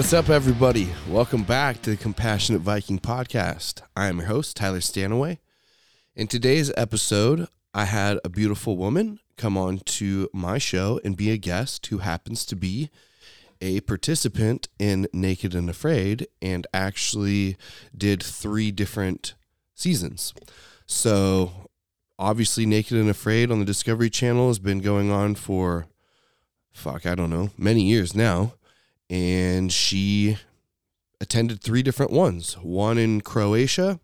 What's up, everybody? Welcome back to the Compassionate Viking podcast. I am your host, Tyler Stanaway. In today's episode, I had a beautiful woman come on to my show and be a guest who happens to be a participant in Naked and Afraid and actually did three different seasons. So, obviously, Naked and Afraid on the Discovery Channel has been going on for, fuck, I don't know, many years now. And she attended three different ones one in Croatia,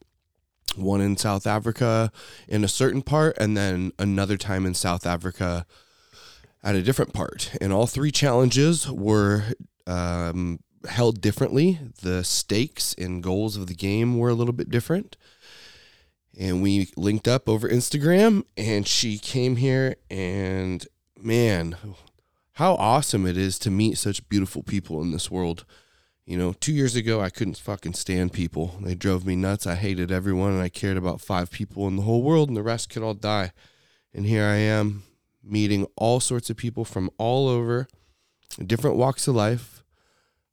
one in South Africa in a certain part, and then another time in South Africa at a different part. And all three challenges were um, held differently. The stakes and goals of the game were a little bit different. And we linked up over Instagram, and she came here, and man, how awesome it is to meet such beautiful people in this world. You know, two years ago, I couldn't fucking stand people. They drove me nuts. I hated everyone, and I cared about five people in the whole world, and the rest could all die. And here I am, meeting all sorts of people from all over, different walks of life,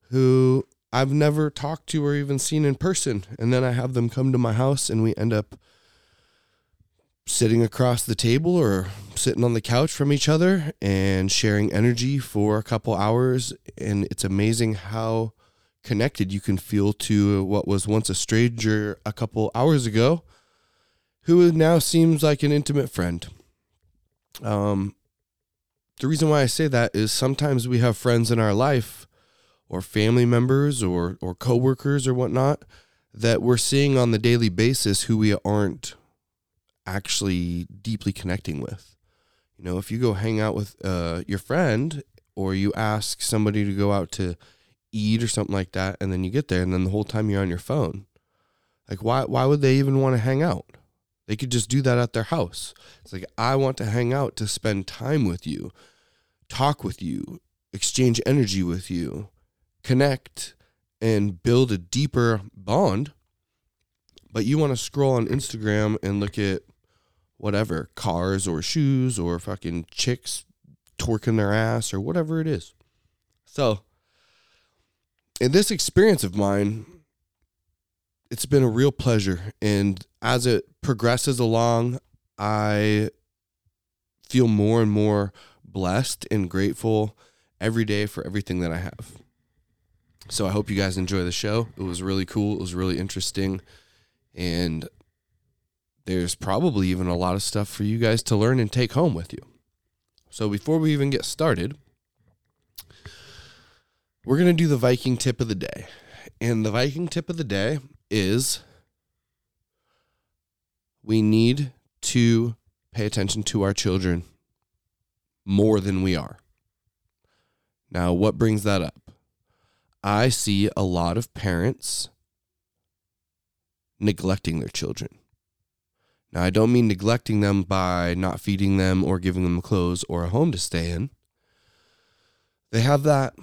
who I've never talked to or even seen in person. And then I have them come to my house, and we end up sitting across the table or sitting on the couch from each other and sharing energy for a couple hours. And it's amazing how connected you can feel to what was once a stranger a couple hours ago, who now seems like an intimate friend. Um, the reason why I say that is sometimes we have friends in our life or family members or, or coworkers or whatnot that we're seeing on the daily basis who we aren't actually deeply connecting with. You know, if you go hang out with uh, your friend or you ask somebody to go out to eat or something like that, and then you get there, and then the whole time you're on your phone, like why why would they even want to hang out? They could just do that at their house. It's like I want to hang out to spend time with you, talk with you, exchange energy with you, connect, and build a deeper bond. But you want to scroll on Instagram and look at whatever cars or shoes or fucking chicks twerking their ass or whatever it is. So, in this experience of mine, it's been a real pleasure. And as it progresses along, I feel more and more blessed and grateful every day for everything that I have. So I hope you guys enjoy the show. It was really cool. It was really interesting. And there's probably even a lot of stuff for you guys to learn and take home with you. So before we even get started, we're going to do the Viking tip of the day. And the Viking tip of the day is we need to pay attention to our children more than we are. Now, what brings that up? I see a lot of parents neglecting their children. Now, I don't mean neglecting them by not feeding them or giving them clothes or a home to stay in. They have that.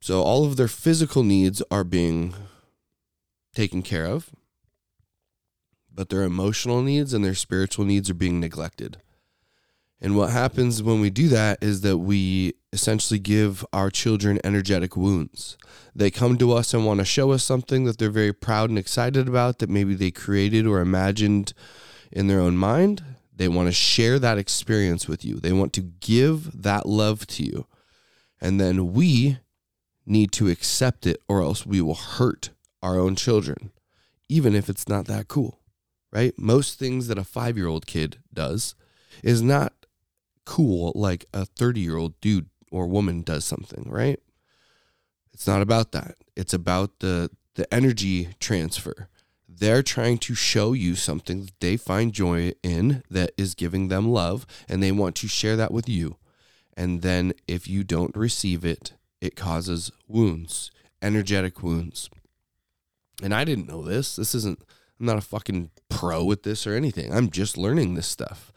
So, all of their physical needs are being taken care of, but their emotional needs and their spiritual needs are being neglected. And what happens when we do that is that we essentially give our children energetic wounds. They come to us and want to show us something that they're very proud and excited about that maybe they created or imagined in their own mind. They want to share that experience with you, they want to give that love to you. And then we need to accept it, or else we will hurt our own children, even if it's not that cool, right? Most things that a five year old kid does is not cool like a 30 year old dude or woman does something, right? It's not about that. It's about the the energy transfer. They're trying to show you something that they find joy in that is giving them love and they want to share that with you. And then if you don't receive it, it causes wounds, energetic wounds. And I didn't know this. This isn't I'm not a fucking pro at this or anything. I'm just learning this stuff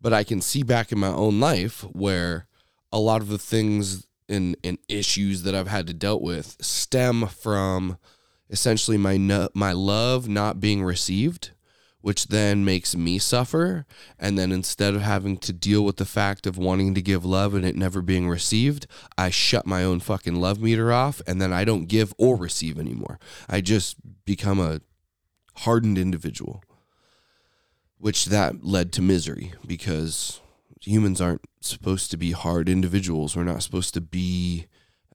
but I can see back in my own life where a lot of the things and, and issues that I've had to dealt with stem from essentially my no, my love not being received which then makes me suffer. And then instead of having to deal with the fact of wanting to give love and it never being received, I shut my own fucking love meter off and then I don't give or receive anymore. I just become a hardened individual, which that led to misery because humans aren't supposed to be hard individuals. We're not supposed to be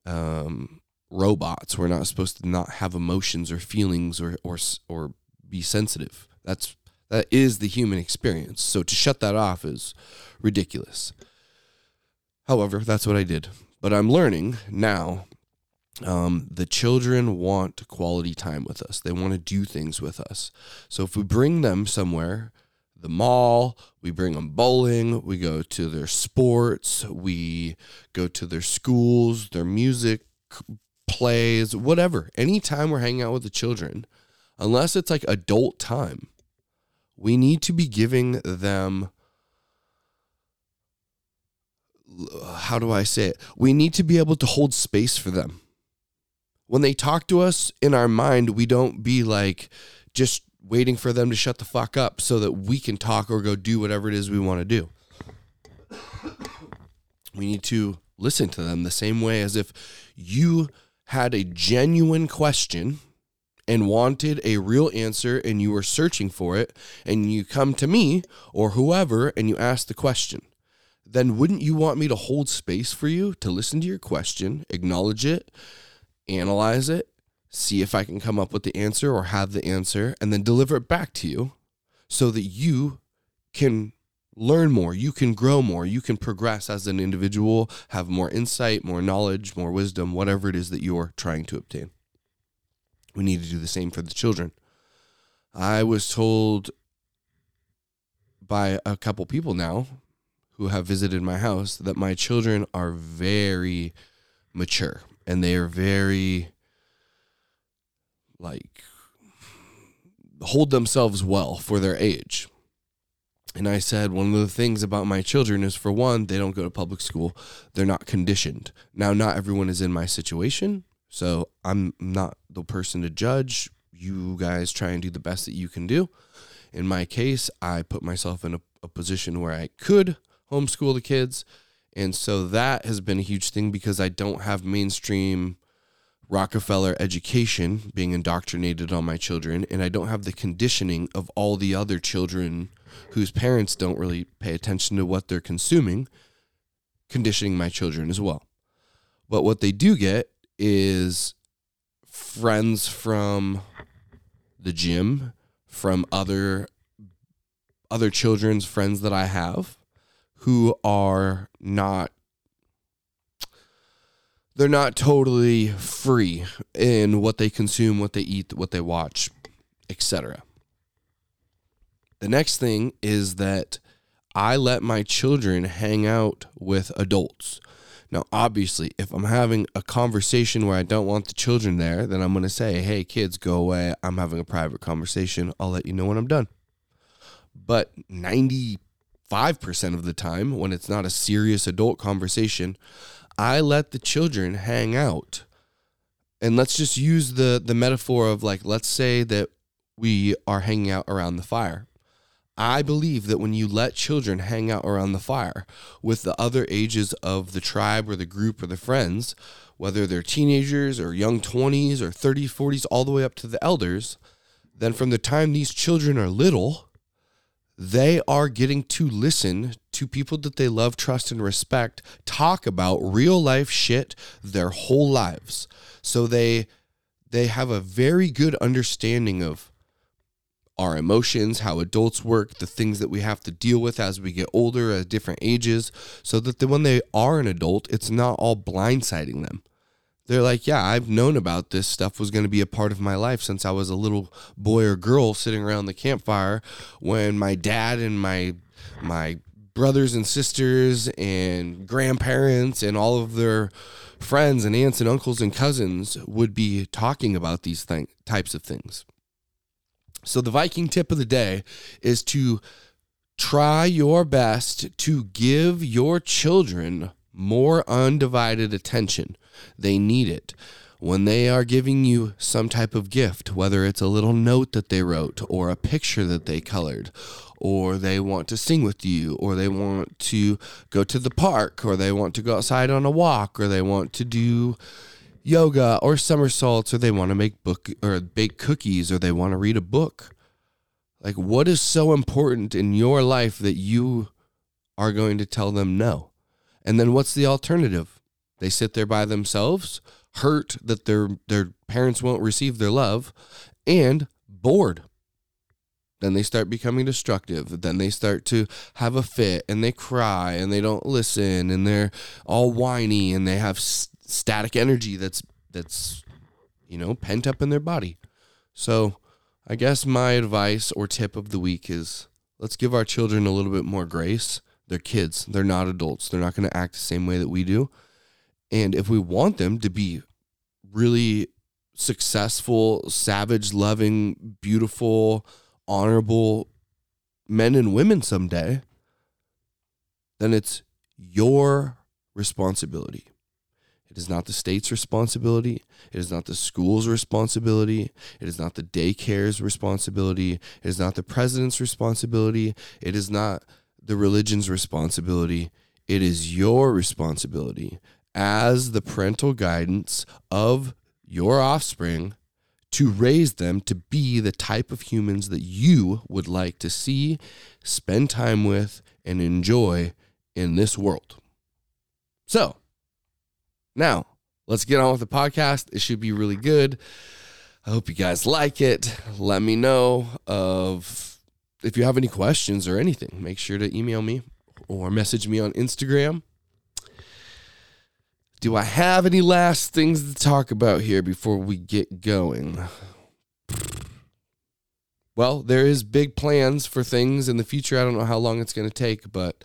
um, robots. We're not supposed to not have emotions or feelings or or or be sensitive. That's that is the human experience. So to shut that off is ridiculous. However, that's what I did. But I'm learning now. Um, the children want quality time with us. They want to do things with us. So if we bring them somewhere, the mall, we bring them bowling, we go to their sports, we go to their schools, their music plays, whatever. Anytime we're hanging out with the children, unless it's like adult time, we need to be giving them how do I say it? We need to be able to hold space for them. When they talk to us in our mind, we don't be like just waiting for them to shut the fuck up so that we can talk or go do whatever it is we want to do. We need to listen to them the same way as if you had a genuine question and wanted a real answer and you were searching for it and you come to me or whoever and you ask the question, then wouldn't you want me to hold space for you to listen to your question, acknowledge it, analyze it, see if I can come up with the answer or have the answer, and then deliver it back to you so that you can learn more, you can grow more, you can progress as an individual, have more insight, more knowledge, more wisdom, whatever it is that you're trying to obtain. We need to do the same for the children. I was told by a couple people now who have visited my house that my children are very mature and they are very like hold themselves well for their age. And I said, one of the things about my children is for one, they don't go to public school. They're not conditioned. Now, not everyone is in my situation. So I'm not the person to judge. You guys try and do the best that you can do. In my case, I put myself in a, a position where I could homeschool the kids. And so that has been a huge thing because I don't have mainstream Rockefeller education being indoctrinated on my children, and I don't have the conditioning of all the other children whose parents don't really pay attention to what they're consuming, conditioning my children as well. But what they do get is friends from the gym, from other other children's friends that I have who are not they're not totally free in what they consume, what they eat, what they watch, etc. The next thing is that I let my children hang out with adults. Now, obviously, if I'm having a conversation where I don't want the children there, then I'm going to say, hey, kids, go away. I'm having a private conversation. I'll let you know when I'm done. But 95% of the time, when it's not a serious adult conversation, I let the children hang out. And let's just use the, the metaphor of like, let's say that we are hanging out around the fire. I believe that when you let children hang out around the fire with the other ages of the tribe or the group or the friends, whether they're teenagers or young 20s or 30s, 40s, all the way up to the elders, then from the time these children are little, they are getting to listen to people that they love, trust, and respect talk about real life shit their whole lives. So they they have a very good understanding of our emotions, how adults work, the things that we have to deal with as we get older at different ages, so that then when they are an adult, it's not all blindsiding them. They're like, yeah, I've known about this stuff was going to be a part of my life since I was a little boy or girl sitting around the campfire when my dad and my my brothers and sisters and grandparents and all of their friends and aunts and uncles and cousins would be talking about these th- types of things. So, the Viking tip of the day is to try your best to give your children more undivided attention. They need it. when they are giving you some type of gift, whether it's a little note that they wrote or a picture that they colored, or they want to sing with you, or they want to go to the park, or they want to go outside on a walk, or they want to do yoga or somersaults, or they want to make book or bake cookies, or they want to read a book. Like, what is so important in your life that you are going to tell them no? And then what's the alternative? They sit there by themselves, hurt that their their parents won't receive their love, and bored. Then they start becoming destructive. Then they start to have a fit and they cry and they don't listen and they're all whiny and they have static energy that's that's you know pent up in their body. So, I guess my advice or tip of the week is let's give our children a little bit more grace. They're kids. They're not adults. They're not going to act the same way that we do. And if we want them to be really successful, savage loving, beautiful, honorable men and women someday, then it's your responsibility. It is not the state's responsibility. It is not the school's responsibility. It is not the daycare's responsibility. It is not the president's responsibility. It is not the religion's responsibility. It is your responsibility as the parental guidance of your offspring to raise them to be the type of humans that you would like to see, spend time with, and enjoy in this world. So, now, let's get on with the podcast. It should be really good. I hope you guys like it. Let me know of if you have any questions or anything. Make sure to email me or message me on Instagram. Do I have any last things to talk about here before we get going? Well, there is big plans for things in the future. I don't know how long it's going to take, but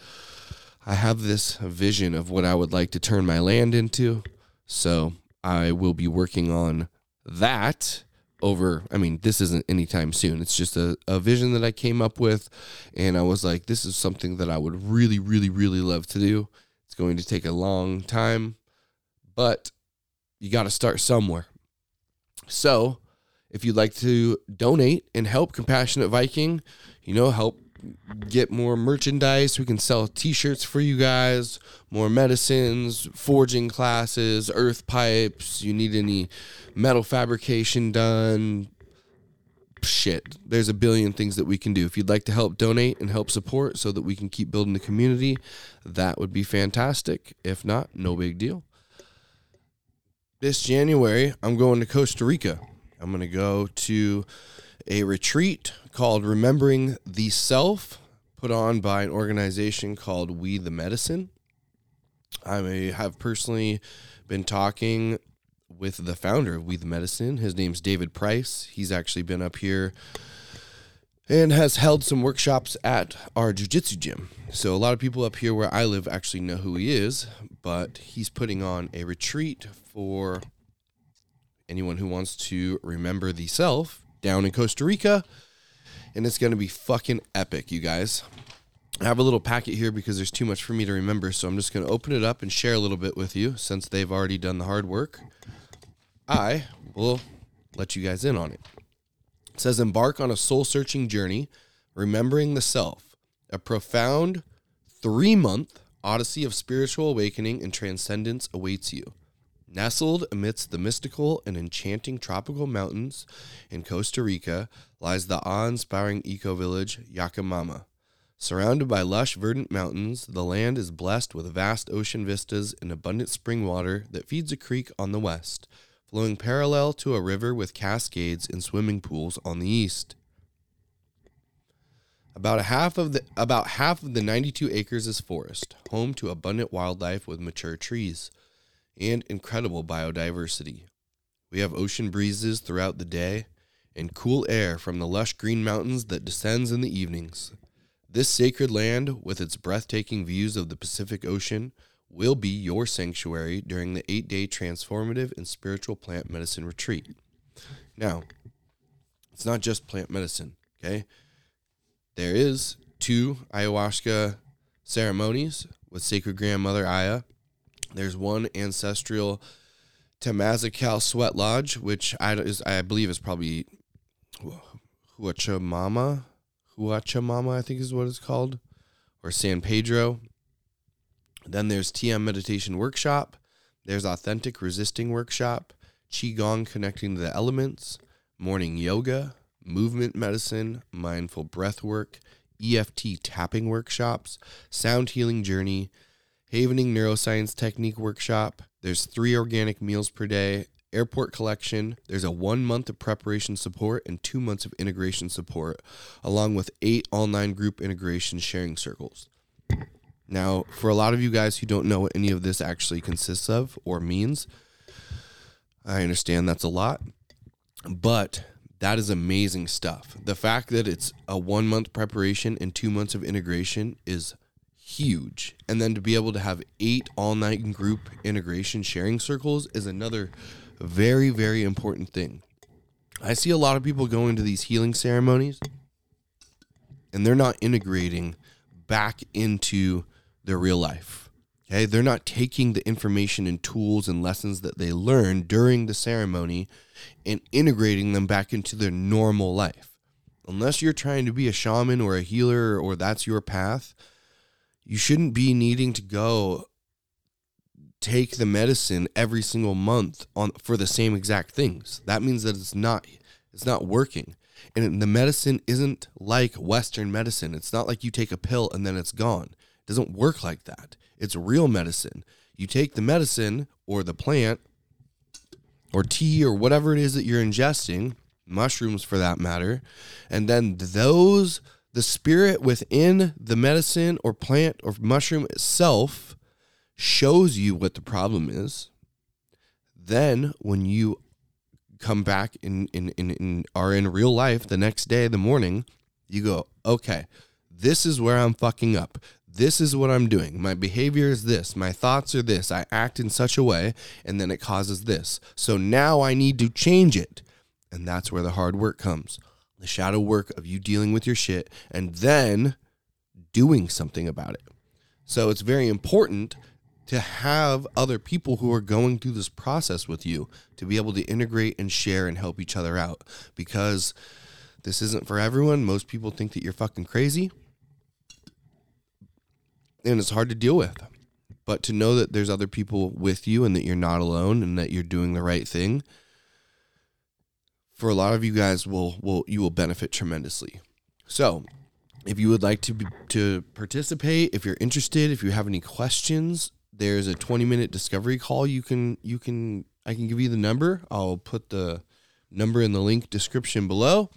I have this vision of what I would like to turn my land into. So I will be working on that over i mean this isn't anytime soon it's just a, a vision that i came up with and i was like this is something that i would really really really love to do it's going to take a long time but you got to start somewhere so if you'd like to donate and help compassionate viking you know help get more merchandise. We can sell t-shirts for you guys, more medicines, forging classes, earth pipes. You need any metal fabrication done? Shit, there's a billion things that we can do. If you'd like to help donate and help support so that we can keep building the community, that would be fantastic. If not, no big deal. This January, I'm going to Costa Rica. I'm going to go to a retreat called Remembering the Self, put on by an organization called We the Medicine. I have personally been talking with the founder of We the Medicine. His name's David Price. He's actually been up here and has held some workshops at our jiu-jitsu gym. So a lot of people up here where I live actually know who he is, but he's putting on a retreat for anyone who wants to remember the self down in Costa Rica. And it's going to be fucking epic, you guys. I have a little packet here because there's too much for me to remember. So I'm just going to open it up and share a little bit with you since they've already done the hard work. I will let you guys in on it. It says, Embark on a soul searching journey, remembering the self, a profound three month odyssey of spiritual awakening and transcendence awaits you. Nestled amidst the mystical and enchanting tropical mountains in Costa Rica lies the awe inspiring eco village Yaquemama. Surrounded by lush, verdant mountains, the land is blessed with vast ocean vistas and abundant spring water that feeds a creek on the west, flowing parallel to a river with cascades and swimming pools on the east. About half of the about half of the 92 acres is forest, home to abundant wildlife with mature trees and incredible biodiversity. We have ocean breezes throughout the day and cool air from the lush green mountains that descends in the evenings. This sacred land, with its breathtaking views of the Pacific Ocean, will be your sanctuary during the eight day transformative and spiritual plant medicine retreat. Now, it's not just plant medicine, okay? There is two ayahuasca ceremonies with Sacred Grandmother Aya there's one ancestral Temazcal Sweat Lodge, which I is I believe is probably Huachamama, Huachamama, I think is what it's called, or San Pedro. Then there's TM Meditation Workshop. There's Authentic Relating Workshop, Qigong Connecting to the Elements, Morning Yoga, Movement Medicine, Mindful Breath Work, EFT Tapping Workshops, Sound Healing Journey, Havening Neuroscience Technique Workshop. There's three organic meals per day, airport collection. There's a one month of preparation support and two months of integration support, along with eight all nine group integration sharing circles. Now, for a lot of you guys who don't know what any of this actually consists of or means, I understand that's a lot, but that is amazing stuff. The fact that it's a one month preparation and two months of integration is huge. And then to be able to have eight all night group integration sharing circles is another very, very important thing. I see a lot of people going to these healing ceremonies and they're not integrating back into their real life. Okay, they're not taking the information and tools and lessons that they learned during the ceremony and integrating them back into their normal life. Unless you're trying to be a shaman or a healer or that's your path, you shouldn't be needing to go take the medicine every single month on for the same exact things. That means that it's not it's not working. And the medicine isn't like western medicine. It's not like you take a pill and then it's gone. It doesn't work like that. It's real medicine. You take the medicine or the plant or tea or whatever it is that you're ingesting, mushrooms for that matter, and then those the spirit within the medicine or plant or mushroom itself shows you what the problem is. Then when you come back in in, in, in are in real life the next day, the morning, you go, okay, this is where I'm fucking up this is what I'm doing. My behavior is this. My thoughts are this. I act in such a way, and then it causes this. So now I need to change it. And that's where the hard work comes the shadow work of you dealing with your shit and then doing something about it. So it's very important to have other people who are going through this process with you to be able to integrate and share and help each other out because this isn't for everyone. Most people think that you're fucking crazy and it's hard to deal with. But to know that there's other people with you and that you're not alone and that you're doing the right thing for a lot of you guys will will you will benefit tremendously. So, if you would like to be, to participate, if you're interested, if you have any questions, there's a 20 minute discovery call you can you can I can give you the number. I'll put the number in the link description below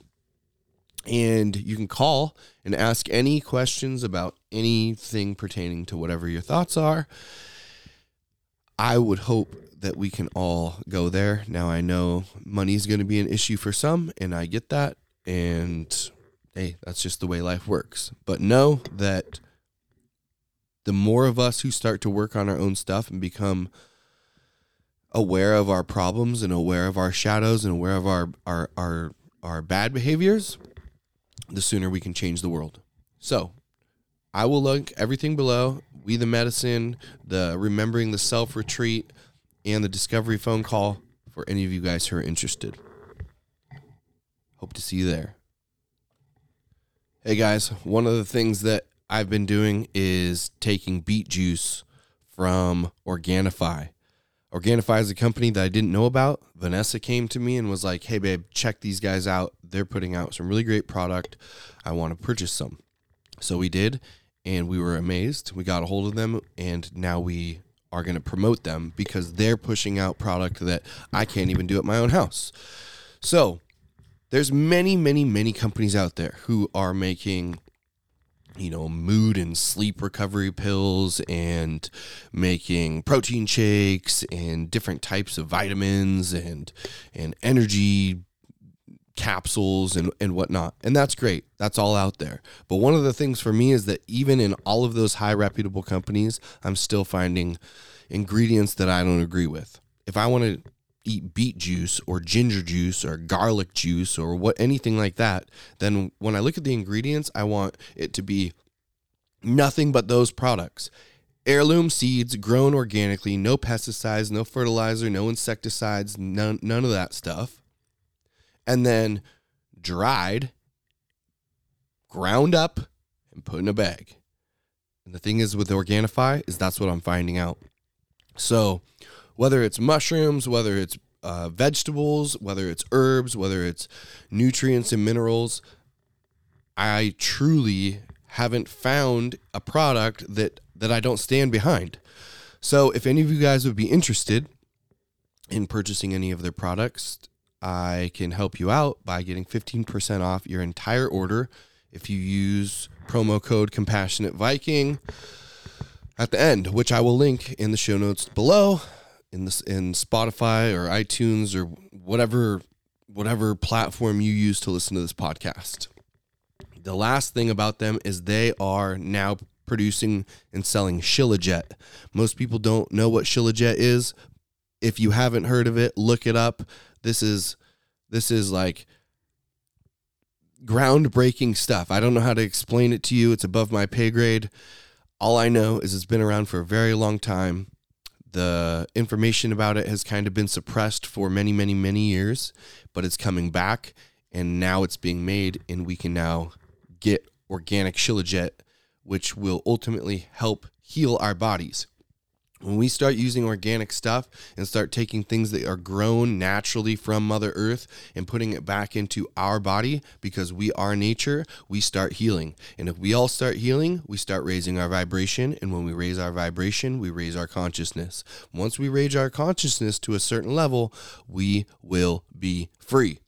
and you can call and ask any questions about anything pertaining to whatever your thoughts are. I would hope that we can all go there. Now, I know money is going to be an issue for some, and I get that. And hey, that's just the way life works. But know that the more of us who start to work on our own stuff and become aware of our problems and aware of our shadows and aware of our our our, our bad behaviors, the sooner we can change the world. So, I will link everything below. We the medicine, the remembering the self retreat, and the discovery phone call for any of you guys who are interested. Hope to see you there. Hey guys, one of the things that I've been doing is taking beet juice from Organifi. Organifi is a company that I didn't know about. Vanessa came to me and was like, "Hey babe, check these guys out. They're putting out some really great product. I want to purchase some." So we did, and we were amazed. We got a hold of them, and now we are going to promote them because they're pushing out product that I can't even do at my own house. So, there's many, many, many companies out there who are making you know, mood and sleep recovery pills and making protein shakes and different types of vitamins and and energy capsules and, and whatnot. And that's great. That's all out there. But one of the things for me is that even in all of those high reputable companies, I'm still finding ingredients that I don't agree with. If I want to eat beet juice or ginger juice or garlic juice or what anything like that, then when I look at the ingredients, I want it to be nothing but those products. heirloom seeds grown organically, no pesticides, no fertilizer, no insecticides, none, none of that stuff. And then dried, ground up, and put in a bag. And the thing is with Organifi is that's what I'm finding out. So whether it's mushrooms, whether it's uh, vegetables, whether it's herbs, whether it's nutrients and minerals, I truly haven't found a product that that I don't stand behind. So if any of you guys would be interested in purchasing any of their products, I can help you out by getting 15% off your entire order if you use promo code compassionate viking at the end, which I will link in the show notes below in this in Spotify or iTunes or whatever whatever platform you use to listen to this podcast. The last thing about them is they are now producing and selling Shilajit. Most people don't know what Shilajit is. If you haven't heard of it, look it up. This is this is like groundbreaking stuff. I don't know how to explain it to you. It's above my pay grade. All I know is it's been around for a very long time. The information about it has kind of been suppressed for many, many, many years, but it's coming back and now it's being made, and we can now get organic shilajit, which will ultimately help heal our bodies. When we start using organic stuff and start taking things that are grown naturally from Mother Earth and putting it back into our body because we are nature, we start healing. And if we all start healing, we start raising our vibration. And when we raise our vibration, we raise our consciousness. Once we raise our consciousness to a certain level, we will be free.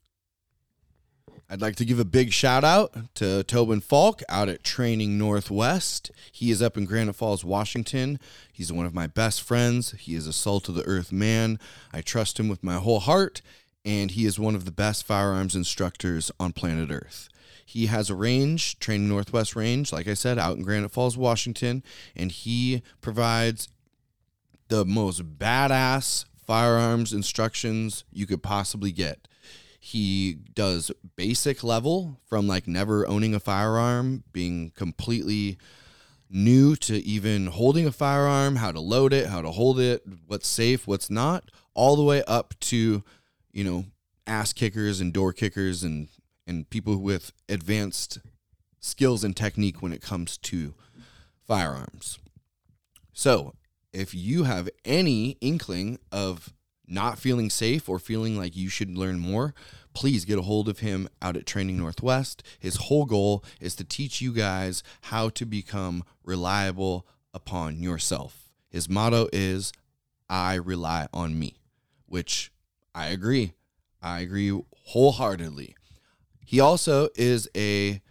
I'd like to give a big shout out to Tobin Falk out at Training Northwest. He is up in Granite Falls, Washington. He's one of my best friends. He is a salt of the earth man. I trust him with my whole heart, and he is one of the best firearms instructors on planet Earth. He has a range, Training Northwest Range, like I said, out in Granite Falls, Washington, and he provides the most badass firearms instructions you could possibly get. He does basic level from like never owning a firearm, being completely new to even holding a firearm, how to load it, how to hold it, what's safe, what's not, all the way up to, you know, ass kickers and door kickers and and people with advanced skills and technique when it comes to firearms. So, if you have any inkling of not feeling safe or feeling like you should learn more, please get a hold of him out at Training Northwest. His whole goal is to teach you guys how to become reliable upon yourself. His motto is, I rely on me, which I agree. I agree wholeheartedly. He also is a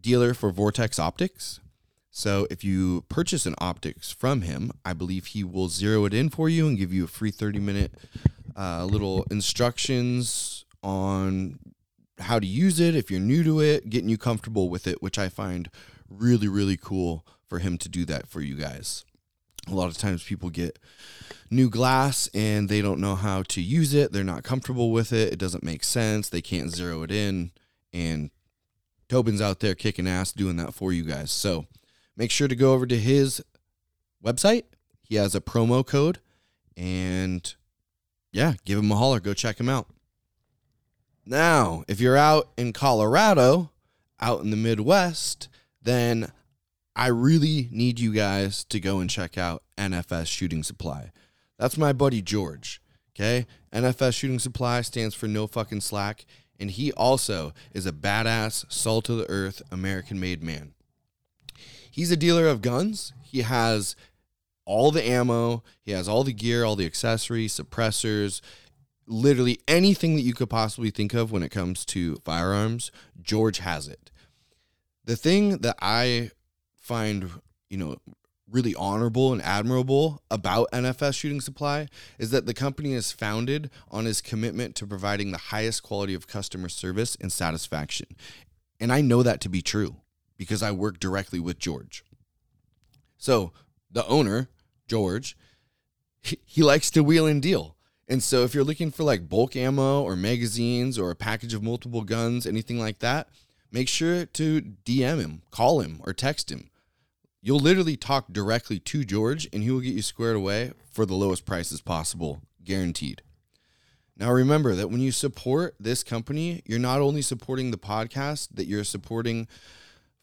dealer for Vortex Optics. So if you purchase an optics from him, I believe he will zero it in for you and give you a free 30 minute uh, little instructions on how to use it if you're new to it, getting you comfortable with it, which I find really, really cool for him to do that for you guys. A lot of times people get new glass and they don't know how to use it. They're not comfortable with it. It doesn't make sense. They can't zero it in. And Tobin's out there kicking ass doing that for you guys. So, make sure to go over to his website. He has a promo code and yeah, give him a holler. Go check him out. Now, if you're out in Colorado, out in the Midwest, then I really need you guys to go and check out NFS Shooting Supply. That's my buddy George. Okay. NFS Shooting Supply stands for No Fucking Slack. And he also is a badass, salt of the earth, American made man. He's a dealer of guns. He has all the ammo, he has all the gear, all the accessories, suppressors, literally anything that you could possibly think of when it comes to firearms. George has it. The thing that I find, you know, really honorable and admirable about NFS Shooting Supply is that the company is founded on his commitment to providing the highest quality of customer service and satisfaction. And I know that to be true because I work directly with George. So the owner, George, he, he likes to wheel and deal. And so if you're looking for like bulk ammo or magazines or a package of multiple guns, anything like that, make sure to DM him, call him, or text him. You'll literally talk directly to George and he will get you squared away for the lowest prices possible, guaranteed. Now remember that when you support this company, you're not only supporting the podcast that you're supporting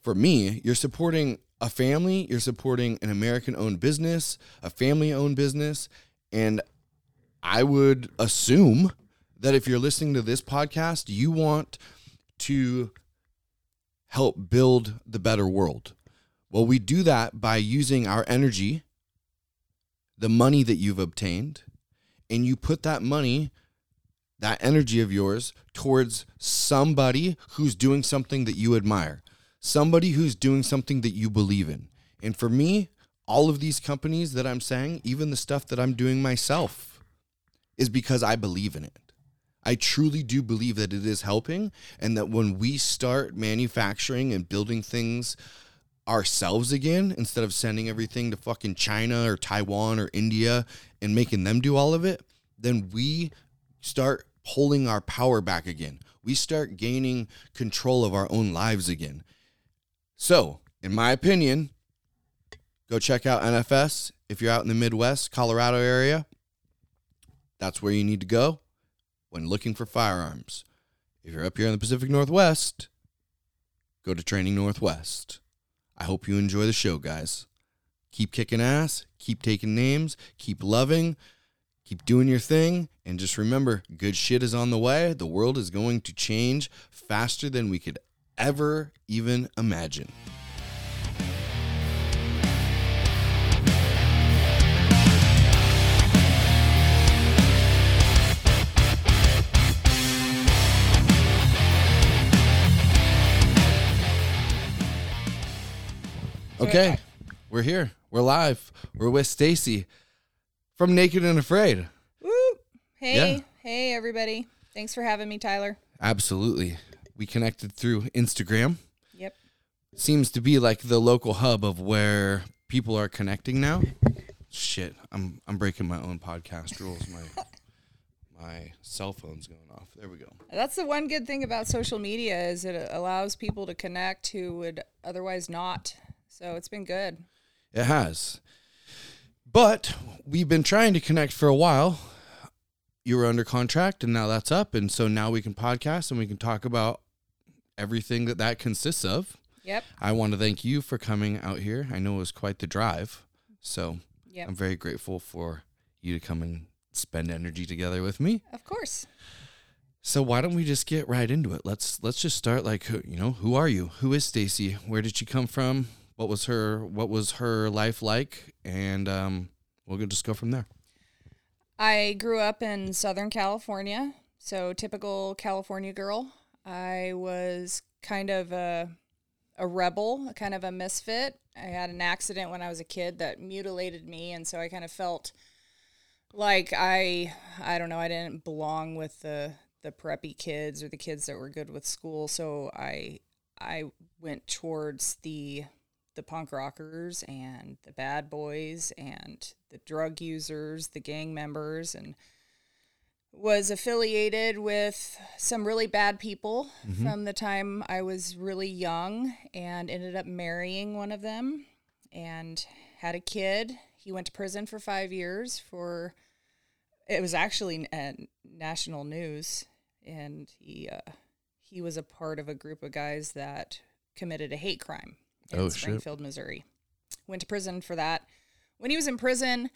for me, you're supporting a family, you're supporting an American owned business, a family owned business, and I would assume that if you're listening to this podcast, you want to help build the better world. Well, we do that by using our energy, the money that you've obtained, and you put that money, that energy of yours, towards somebody who's doing something that you admire, somebody who's doing something that you believe in. And for me, all of these companies that I'm saying, even the stuff that I'm doing myself, is because I believe in it. I truly do believe that it is helping, and that when we start manufacturing and building things ourselves again, instead of sending everything to fucking China or Taiwan or India and making them do all of it, then we start pulling our power back again. We start gaining control of our own lives again. So, in my opinion, go check out NFS if you're out in the Midwest, Colorado area. That's where you need to go when looking for firearms. If you're up here in the Pacific Northwest, go to Training Northwest. I hope you enjoy the show, guys. Keep kicking ass, keep taking names, keep loving, keep doing your thing, and just remember good shit is on the way. The world is going to change faster than we could ever even imagine. Okay, we're here. We're live. We're with Stacey from Naked and Afraid. Woo! Hey, Yeah. hey, everybody. Thanks for having me, Tyler. Absolutely. We connected through Instagram. Yep. Seems to be like the local hub of where people are connecting now. Shit, I'm I'm breaking my own podcast rules. My my cell phone's going off. There we go. That's the one good thing about social media is it allows people to connect who would otherwise not. So it's been good. It has. But we've been trying to connect for a while. You were under contract and now that's up and so now we can podcast and we can talk about everything that that consists of. Yep. I want to thank you for coming out here. I know it was quite the drive. So Yep. I'm very grateful for you to come and spend energy together with me. Of course. So why don't we just get right into it? Let's let's just start like who- you know, who are you? Who is Stacey? Where did she come from? What was her what was her life like? And um we'll go- just go from there. I grew up in Southern California, so typical California girl. I was kind of a a rebel, kind of a misfit. I had an accident when I was a kid that mutilated me, and so I kind of felt like I I don't know, I didn't belong with the the preppy kids or the kids that were good with school, so I I went towards the the punk rockers and the bad boys and the drug users, the gang members, and was affiliated with some really bad people from the time I was really young and ended up marrying one of them and had a kid. He went to prison for five years for, it was actually uh, national news. And he, uh, he was a part of a group of guys that committed a hate crime in Oh, shit. Springfield, Missouri. Went to prison for that. When he was in prison,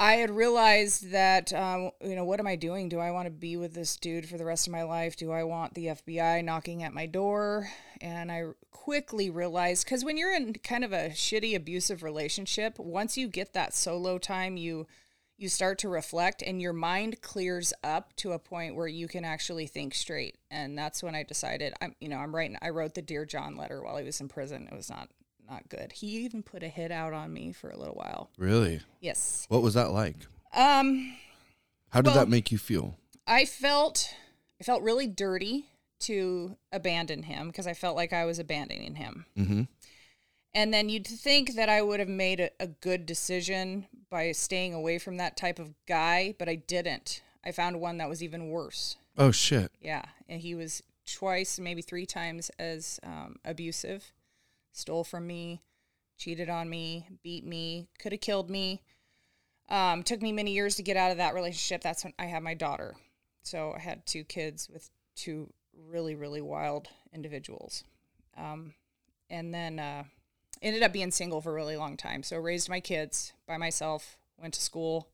I had realized that, um, you know, what am I doing? Do I want to be with this dude for the rest of my life? Do I want the FBI knocking at my door? And I quickly realized, because when you're in kind of a shitty abusive relationship, once you get that solo time, you you start to reflect and your mind clears up to a point where you can actually think straight and that's when i decided i'm you know i'm writing i wrote the dear john letter while he was in prison it was not not good he even put a hit out on me for a little while Really? yes What was that like? um How did Well- that make you feel? I felt I felt really dirty to abandon him because I felt like I was abandoning him. Mm-hmm. And then you'd think that I would have made a, a good decision by staying away from that type of guy, but I didn't. I found one that was even worse. Oh shit. Yeah, and he was twice, maybe three times as um, abusive. Stole from me, cheated on me, beat me, could have killed me. Um, took me many years to get out of that relationship. That's when I had my daughter. So I had two kids with two really, really wild individuals. Um, and then uh, ended up being single for a really long time. So raised my kids by myself, went to school.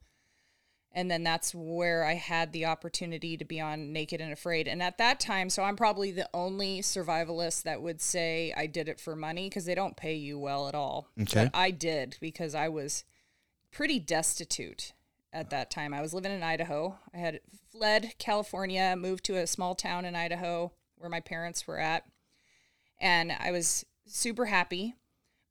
And then that's where I had the opportunity to be on Naked and Afraid. And at that time, so I'm probably the only survivalist that would say I did it for money because they don't pay you well at all. Okay. But I did because I was pretty destitute at that time. I was living in Idaho. I had fled California, moved to a small town in Idaho where my parents were at. And I was super happy,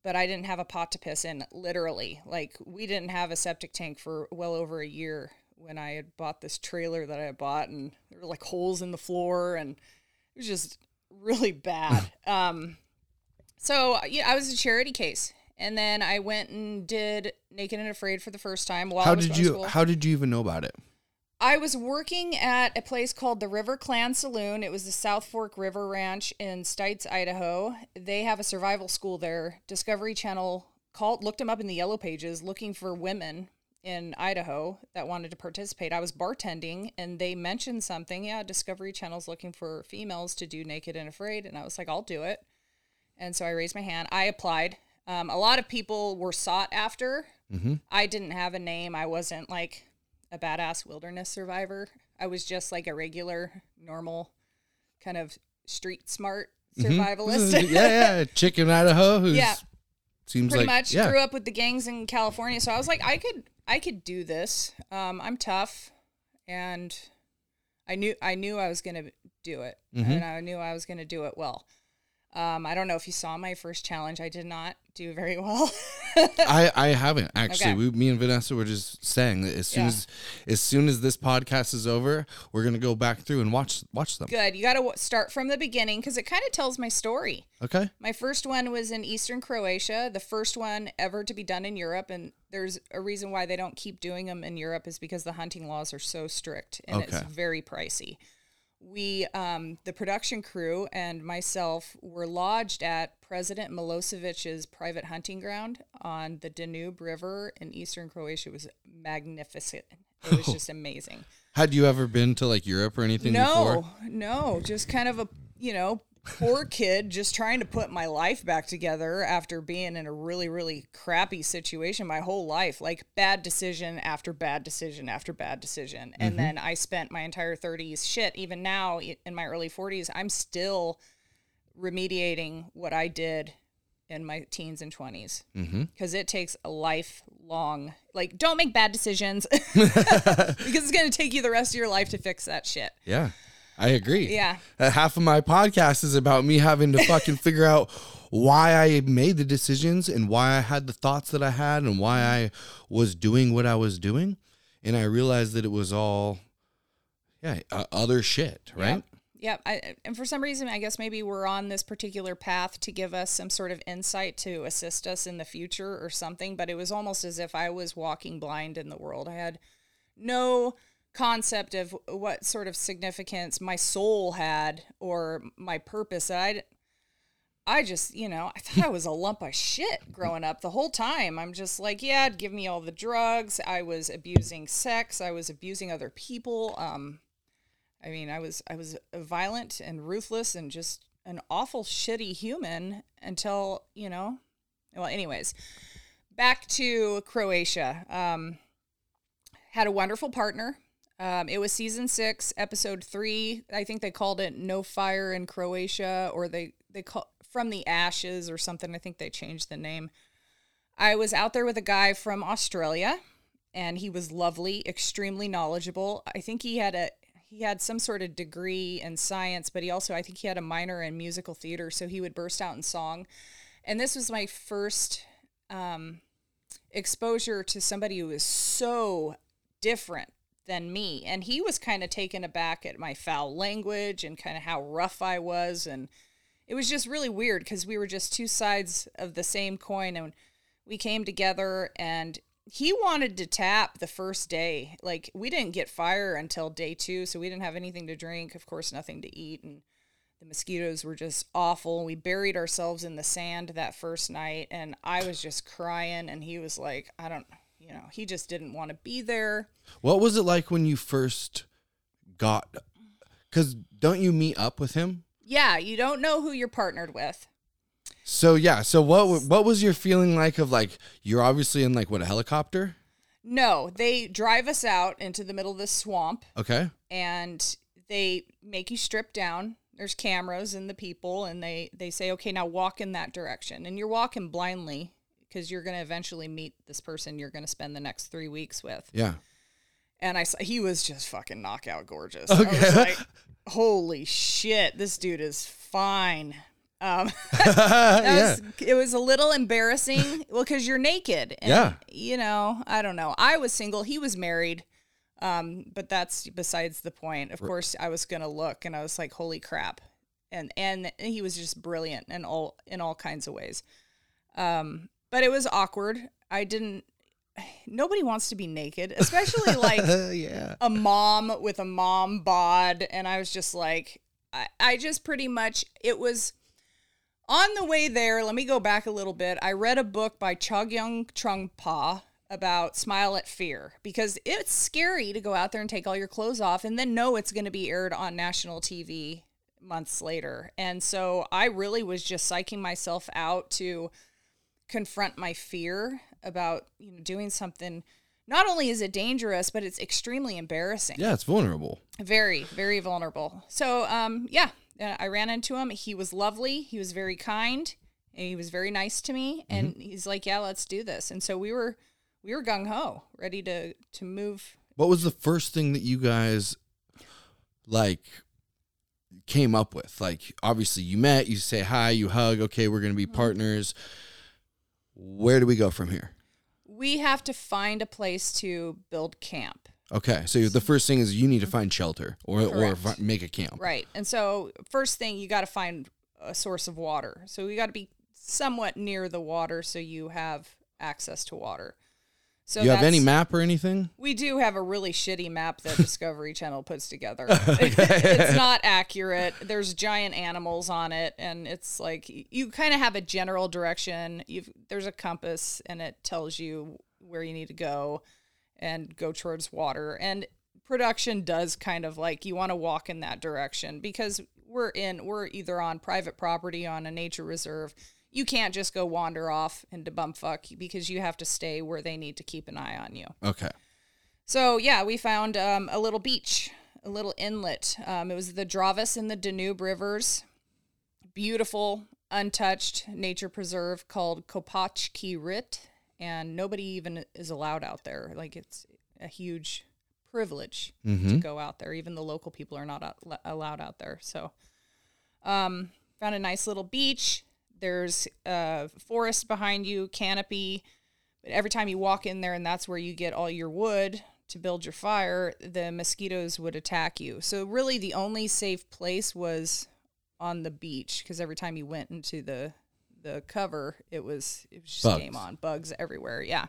but I didn't have a pot to piss in, literally. Like, we didn't have a septic tank for well over a year when I had bought this trailer that I had bought, and there were like holes in the floor, and it was just really bad. um, so, yeah, I was a charity case. And then I went and did Naked and Afraid for the first time while I How was did you school. how did you even know about it? I was working at a place called the River Clan Saloon. It was the South Fork River Ranch in Stites, Idaho. They have a survival school there. Discovery Channel called, looked them up in the yellow pages, looking for women in Idaho that wanted to participate. I was bartending, and they mentioned something. Yeah, Discovery Channel's looking for females to do Naked and Afraid, and I was like, I'll do it. And so I raised my hand. I applied. Um, a lot of people were sought after. I didn't have a name. I wasn't like a badass wilderness survivor. I was just like a regular, normal, kind of street smart survivalist. yeah, yeah, chicken Idaho. Who's Yeah. seems Pretty like much yeah. grew up with the gangs in California, so I was like, I could, I could do this. Um, I'm tough, and I knew, I knew I was gonna do it, Mm-hmm. and I knew I was gonna do it well. Um, I don't know if you saw my first challenge. I did not do very well. I, I haven't actually. Okay. We, me and Vanessa were just saying that as soon Yeah. as as soon as this podcast is over, we're gonna go back through and watch watch them. Good. You got to w- start from the beginning because it kind of tells my story. Okay. My first one was in Eastern Croatia, the first one ever to be done in Europe. And there's a reason why they don't keep doing them in Europe is because the hunting laws are so strict and it's very pricey. We, um, the production crew and myself, were lodged at President Milosevic's private hunting ground on the Danube River in Eastern Croatia. It was magnificent. It was just amazing. Had you ever been to like Europe or anything before? No, no, just kind of a you know poor kid just trying to put my life back together after being in a really really crappy situation my whole life. Like bad decision after bad decision after bad decision. And mm-hmm. then i spent my entire 30s shit even now in my early 40s i'm still remediating what i did in my teens and 20s because mm-hmm. it takes a lifelong like don't make bad decisions. Because it's going to take you the rest of your life to fix that shit. Yeah. I agree. Yeah. Uh, half of my podcast is about me having to fucking figure out why I made the decisions and why I had the thoughts that I had and why I was doing what I was doing. And I realized that it was all, yeah, uh, other shit, right? Yep. I, and for some reason, I guess maybe we're on this particular path to give us some sort of insight to assist us in the future or something. But it was almost as if I was walking blind in the world. I had no concept of what sort of significance my soul had or my purpose. I, I just, you know, I thought I was a lump of shit growing up the whole time. I'm just like, yeah, give me all the drugs. I was abusing sex. I was abusing other people. Um, I mean, I was I was violent and ruthless and just an awful shitty human until you know. Well, anyways, back to Croatia. Um, had a wonderful partner. Um, it was season six, episode three. I think they called it "No Fire in Croatia," or they they call from the ashes or something. I think they changed the name. I was out there with a guy from Australia, and he was lovely, extremely knowledgeable. I think he had a he had some sort of degree in science, but he also I think he had a minor in musical theater, so he would burst out in song. And this was my first um, exposure to somebody who was so different than me, and he was kind of taken aback at my foul language and kind of how rough I was, and it was just really weird because we were just two sides of the same coin, and we came together and he wanted to tap the first day. Like we didn't get fire until day two, so we didn't have anything to drink, of course, nothing to eat. And the mosquitoes were just awful. We buried ourselves in the sand that first night, and I was just crying. And he was like, I don't, you know, he just didn't want to be there. What was it like when you first got? Because don't you meet up with him? Yeah, you don't know who you're partnered with. So yeah. So what what was your feeling like of like you're obviously in like what a helicopter? No, they drive us out into the middle of this swamp Okay. and they make you strip down. There's cameras and the people, and they they say, okay, now walk in that direction, and you're walking blindly because you're going to eventually meet this person you're going to spend the next three weeks with. Yeah. And I saw he was just fucking knockout gorgeous. I was like, holy shit, this dude is fine. Um, yeah. was, it was a little embarrassing. well, because you're naked. And, Yeah. You know, I don't know. I was single. He was married. Um, but that's besides the point. Of course, I was gonna look, and I was like, "Holy crap!" And and he was just brilliant in all in all kinds of ways. Um, but it was awkward. I didn't. Nobody wants to be naked, especially like yeah. a mom with a mom bod and i was just like I, I just pretty much it was on the way there let me go back a little bit i read a book by Chögyam Trungpa about smile at fear because it's scary to go out there and take all your clothes off and then know it's going to be aired on national tv months later and so i really was just psyching myself out to confront my fear about you know doing something. Not only is it dangerous but it's extremely embarrassing. Yeah, it's vulnerable. very very vulnerable. So um yeah uh, i ran into him. He was lovely. He was very kind. And he was very nice to me. And he's like yeah let's do this. And so we were we were gung-ho ready to to move. What was the first thing that you guys like came up with? Like obviously you met, you say hi, you hug, okay, we're going to be Mm-hmm. partners. Where do we go from here? we have to find a place to build camp Okay, so the first thing is you need to mm-hmm. find shelter or or Correct. fi- make a camp. Right. And so, first thing, you got to find a source of water. So, you got to be somewhat near the water so you have access to water. So, you have any map or anything? We do have a really shitty map that Discovery Channel puts together. it's not accurate. There's giant animals on it, and it's like you kind of have a general direction. You've there's a compass, and it tells you where you need to go and go towards water. And production does kind of like you want to walk in that direction because we're in we're either on private property on a nature reserve. You can't just go wander off into bumfuck because you have to stay where they need to keep an eye on you. Okay. So yeah, we found um, a little beach, a little inlet. Um, it was the Dravis and the Danube rivers. Beautiful, untouched nature preserve called Kopački Rit, and nobody even is allowed out there. Like it's a huge privilege to go out there. Even the local people are not out, allowed out there. So, um, found a nice little beach. There's a forest behind you, canopy. But every time you walk in there, and that's where you get all your wood to build your fire, the mosquitoes would attack you. So really, the only safe place was on the beach because every time you went into the the cover, it was it was just Bugs. game on, bugs everywhere. Yeah.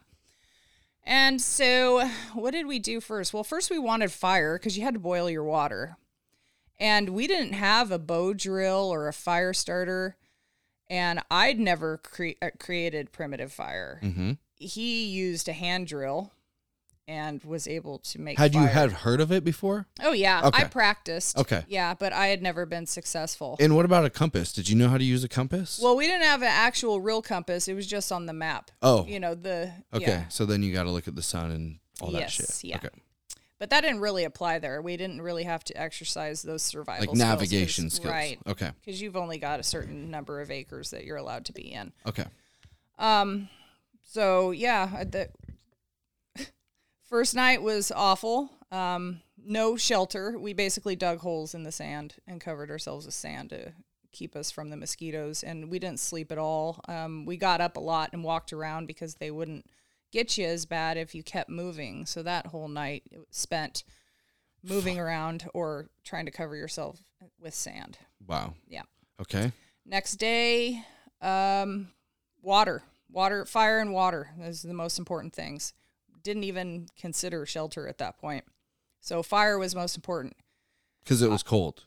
And so, what did we do first? Well, first we wanted fire because you had to boil your water, and we didn't have a bow drill or a fire starter, and I'd never cre- uh, created primitive fire Mm-hmm. he used a hand drill and was able to make Had you had heard of it before? oh yeah i practiced Okay. yeah but i had never been successful And what about a compass? Did you know how to use a compass? well we didn't have an actual real compass it was just on the map oh, you know the okay. yeah. So then you got to look at the sun and all that Yes, shit. yeah. Okay. But that didn't really apply there we didn't really have to exercise those survival Like skills navigation skills. right Okay. because you've only got a certain number of acres that you're allowed to be in Okay. Um, so yeah, the first night was awful. Um, no shelter. We basically dug holes in the sand and covered ourselves with sand to keep us from the mosquitoes. And we didn't sleep at all. Um, we got up a lot and walked around because they wouldn't get you as bad if you kept moving. So that whole night spent moving around or trying to cover yourself with sand. Wow. Yeah. Okay. Next day, um, water, water, fire, and water. Those are the most important things. Didn't even consider shelter at that point. So fire was most important. Because it was cold.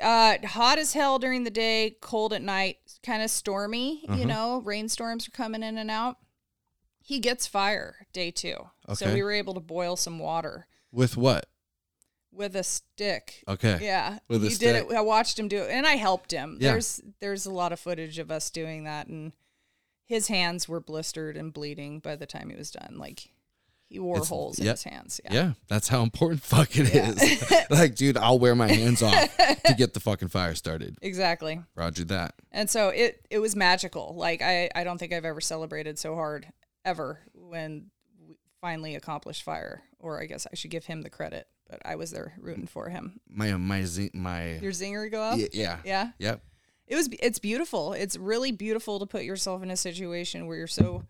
Uh, hot as hell during the day, cold at night, kind of stormy. Uh-huh. You know, rainstorms are coming in and out. He gets fire day two, so we were able to boil some water With what? with a stick. Okay. Yeah, With a he did stick. it. I watched him do it, and I helped him. Yeah. There's there's a lot of footage of us doing that, and his hands were blistered and bleeding by the time he was done. Like he wore It's- holes in his hands. Yeah. Yeah, that's how important fucking is. like, dude, I'll wear my hands off to get the fucking fire started. exactly. Roger that. And so it it was magical. Like I I don't think I've ever celebrated so hard ever when we finally accomplished fire. Or I guess I should give him the credit, but I was there rooting for him. My my my Your zinger go up. yeah, yeah. Yeah. Yep. It was it's beautiful. It's really beautiful to put yourself in a situation where you're so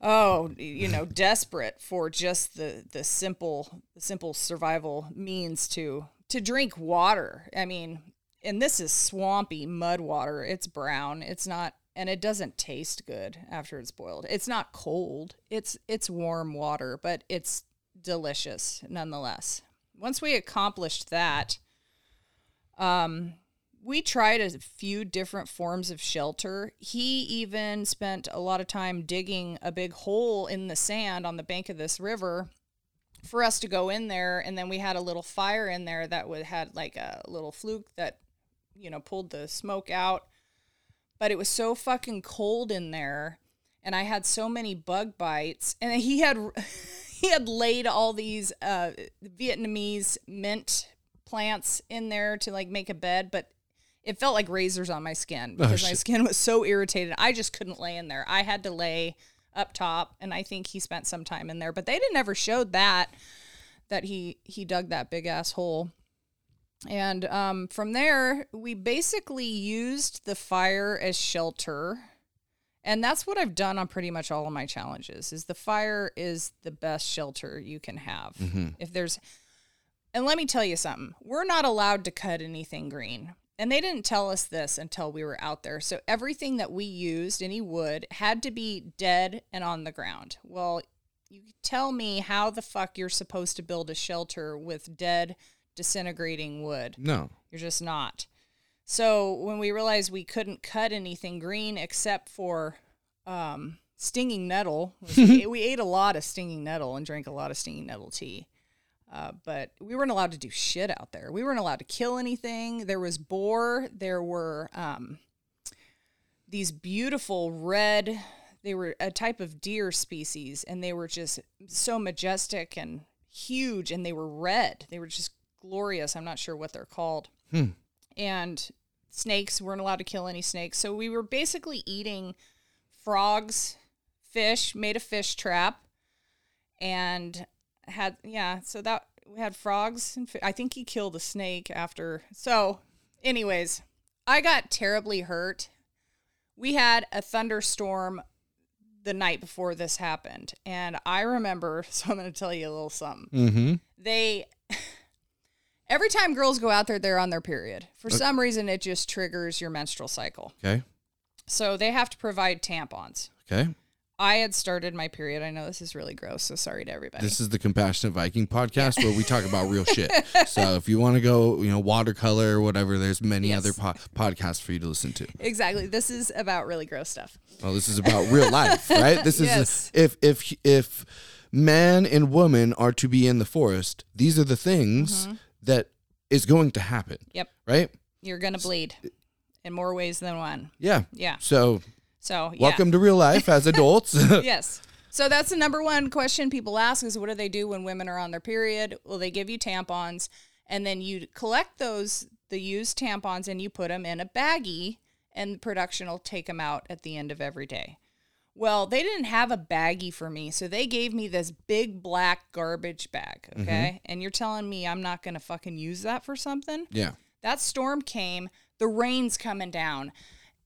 oh, you know, desperate for just the the simple the simple survival means to to drink water. I mean, and this is swampy mud water. It's brown. It's not and it doesn't taste good after it's boiled. It's not cold. It's it's warm water, but it's delicious nonetheless. Once we accomplished that, um we tried a few different forms of shelter. He even spent a lot of time digging a big hole in the sand on the bank of this river for us to go in there and then we had a little fire in there that would had like a little fluke that you know pulled the smoke out but it was so fucking cold in there and I had so many bug bites and he had he had laid all these uh Vietnamese mint plants in there to like make a bed but it felt like razors on my skin because my skin was so irritated. I just couldn't lay in there. I had to lay up top and I think he spent some time in there, but they didn't ever showed that that he he dug that big ass hole. And um, from there, we basically used the fire as shelter. And that's what I've done on pretty much all of my challenges. Is the fire is the best shelter you can have. If there's and let me tell you something. We're not allowed to cut anything green. And they didn't tell us this until we were out there. So everything that we used, any wood, had to be dead and on the ground. Well, you tell me how the fuck you're supposed to build a shelter with dead, disintegrating wood. No. You're just not. So when we realized we couldn't cut anything green except for um, stinging nettle, we, ate, we ate a lot of stinging nettle and drank a lot of stinging nettle tea. Uh, but we weren't allowed to do shit out there. We weren't allowed to kill anything. There was boar. There were um, these beautiful red. They were a type of deer species, and they were just so majestic and huge, and they were red. They were just glorious. I'm not sure what they're called. And snakes weren't allowed to kill any snakes, so we were basically eating frogs, fish. Made a fish trap, and had yeah. So that we had frogs, and fi- I think he killed a snake after. So, anyways, I got terribly hurt. We had a thunderstorm the night before this happened, and I remember. So I'm going to tell you a little something Mm-hmm. they every time girls go out there they're on their period for some reason it just triggers your menstrual cycle Okay. so they have to provide tampons Okay. i had started my period i know this is really gross so sorry to everybody This is the Compassionate Viking podcast where we talk about real shit. So if you want to go, you know, watercolor or whatever, there's many Yes. other po- podcasts for you to listen to. exactly this is about really gross stuff Well, this is about real life, right? This is Yes. if if if man and woman are to be in the forest, these are the things Mm-hmm. That is going to happen, yep right? you're gonna bleed in more ways than one Yeah. yeah So so yeah. welcome to real life as adults. yes. So that's the number one question people ask is what do they do when women are on their period? Well, they give you tampons and then you collect those the used tampons and you put them in a baggie and production will take them out at the end of every day. Well, they didn't have a baggie for me, so they gave me this big black garbage bag, mm-hmm. okay? And you're telling me I'm not going to fucking use that for something? yeah. That storm came, the rain's coming down.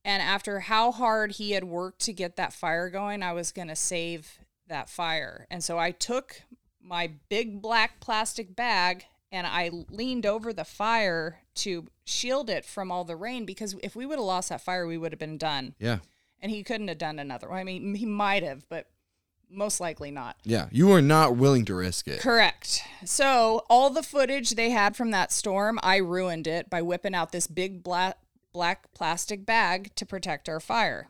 And after how hard he had worked to get that fire going, I was going to save that fire. And so I took my big black plastic bag and I leaned over the fire to shield it from all the rain because if we would have lost that fire, we would have been done. Yeah. And he couldn't have done another one. I mean, he might have, but most likely not. Yeah, you were not willing to risk it. Correct. So all the footage they had from that storm, I ruined it by whipping out this big black black plastic bag to protect our fire.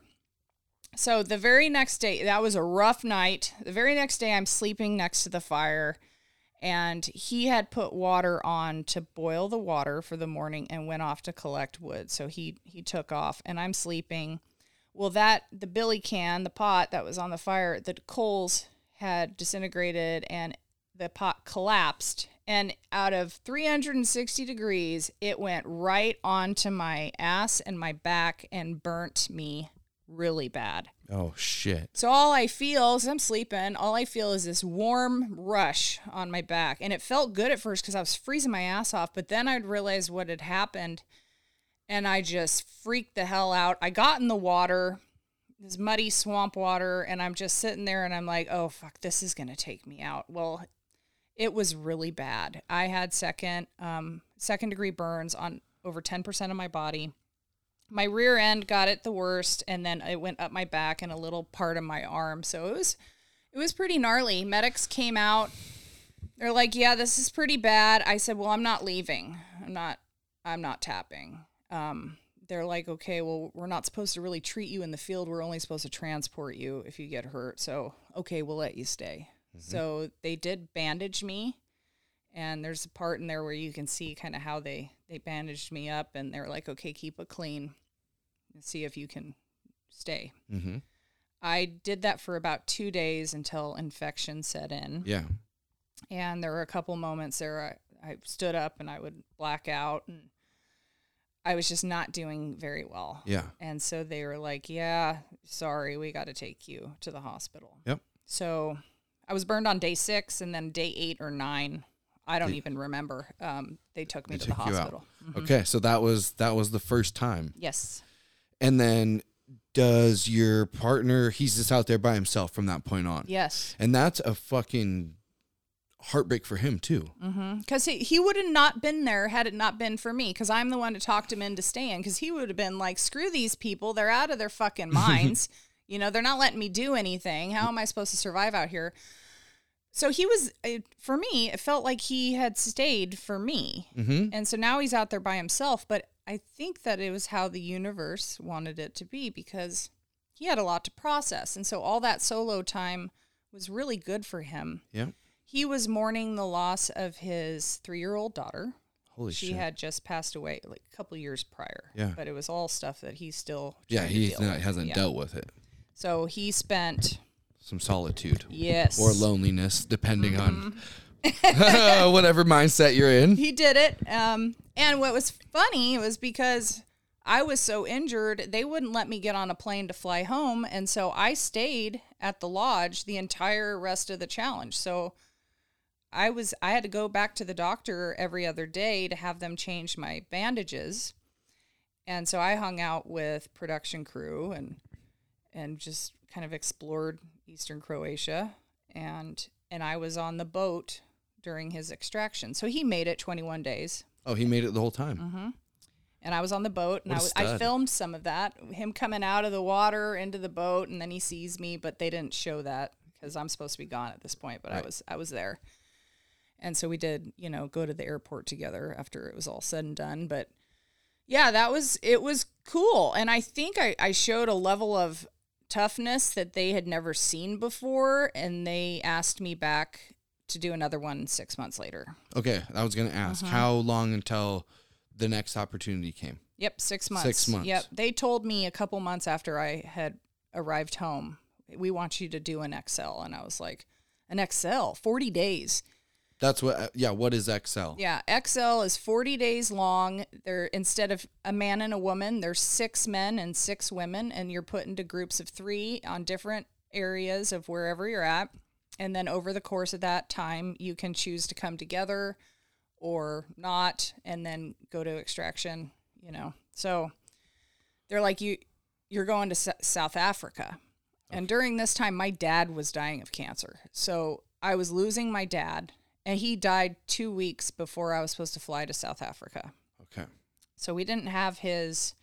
So the very next day, that was a rough night. The very next day, I'm sleeping next to the fire, and he had put water on to boil the water for the morning and went off to collect wood. So he he took off, and I'm sleeping. Well, that the billy can, the pot that was on the fire, the coals had disintegrated and the pot collapsed. And out of 360 degrees, it went right onto my ass and my back and burnt me really bad. Oh shit. So all I feel is I'm sleeping. All I feel is this warm rush on my back. And it felt good at first because I was freezing my ass off. But then I'd realized what had happened and I just freaked the hell out. I got in the water, this muddy swamp water, and I'm just sitting there and I'm like, oh, fuck, this is going to take me out. Well, it was really bad. I had second, um, second degree burns on over 10% of my body. My rear end got it the worst, and then it went up my back and a little part of my arm. So it was, it was pretty gnarly. Medics came out. They're like, "Yeah, this is pretty bad." I said, "Well, I'm not leaving. I'm not. I'm not tapping." Um, they're like, okay, well, we're not supposed to really treat you in the field. We're only supposed to transport you if you get hurt. So, okay, we'll let you stay. Mm-hmm. So they did bandage me. And there's a part in there where you can see kind of how they, they bandaged me up. And they're like, okay, keep it clean and see if you can stay. Mm-hmm. I did that for about two days until infection set in. Yeah. And there were a couple moments there I, I stood up and I would black out and I was just not doing very well. Yeah. And so they were like, "Yeah, sorry, we got to take you to the hospital." Yep. So I was burned on day six, and then day eight or nine, I don't they, even remember. Um, they took me they to took the hospital. Mm-hmm. Okay, so that was that was the first time. Yes. And then does your partner? He's just out there by himself from that point on. Yes. And that's a fucking heartbreak for him too. Because mm-hmm. he, he would have not been there had it not been for me. Because I'm the one to talked him into staying. Because he would have been like, "Screw these people! They're out of their fucking minds. you know, they're not letting me do anything. How am I supposed to survive out here?" So he was, for me, it felt like he had stayed for me. Mm-hmm. And so now he's out there by himself. But I think that it was how the universe wanted it to be because he had a lot to process. And so all that solo time was really good for him. Yeah. He was mourning the loss of his three year old daughter. Holy shit. she shit. had just passed away like a couple years prior. Yeah. But it was all stuff that he's still Yeah, he hasn't yeah. dealt with it. So he spent some solitude. Yes. Or loneliness, depending mm-hmm. on whatever mindset you're in. He did it. Um, and what was funny was because I was so injured, they wouldn't let me get on a plane to fly home. And so I stayed at the lodge the entire rest of the challenge. So I was I had to go back to the doctor every other day to have them change my bandages. And so I hung out with production crew and and just kind of explored eastern Croatia and and I was on the boat during his extraction. So he made it 21 days. Oh, he made it the whole time. hmm And I was on the boat, and I, was, I filmed some of that. Him coming out of the water into the boat, and then he sees me, but they didn't show that because I'm supposed to be gone at this point. But right. I was I was there. And so we did, you know, go to the airport together after it was all said and done. But yeah, that was, it was cool. And I think I, I showed a level of toughness that they had never seen before. And they asked me back to do another one six months later. Okay. I was going to ask uh-huh. how long until the next opportunity came? Yep. Six months. Six months. Yep. They told me a couple months after I had arrived home, we want you to do an XL. And I was like, an XL, 40 days. That's what. Uh, yeah. What is XL? Yeah, XL is 40 days long. There instead of a man and a woman, there's six men and six women, and you're put into groups of three on different areas of wherever you're at. And then over the course of that time, you can choose to come together or not, and then go to extraction. You know, so they're like you. You're going to S- South Africa, and during this time, my dad was dying of cancer. So I was losing my dad and he died two weeks before I was supposed to fly to South Africa. Okay. So we didn't have his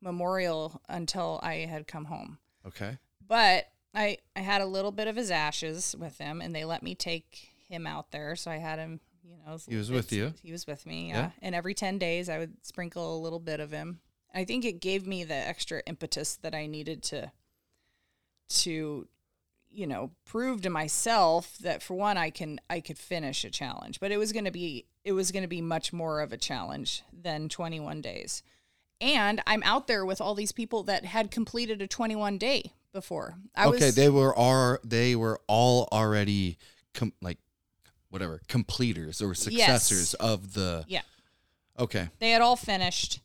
memorial until I had come home. Okay. But I I had a little bit of his ashes with him, and they let me take him out there. So I had him. You know, He was with you? He was with me. Yeah. Yeah. And every ten days, I would sprinkle a little bit of him. I think it gave me the extra impetus that I needed to to you know prove to myself that for one I can I could finish a challenge but it was going to be it was going to be much more of a challenge than 21 days and I'm out there with all these people that had completed a 21 day before I okay, was they were are they were all already com- like whatever completers or successors of the. yeah Okay. they had all finished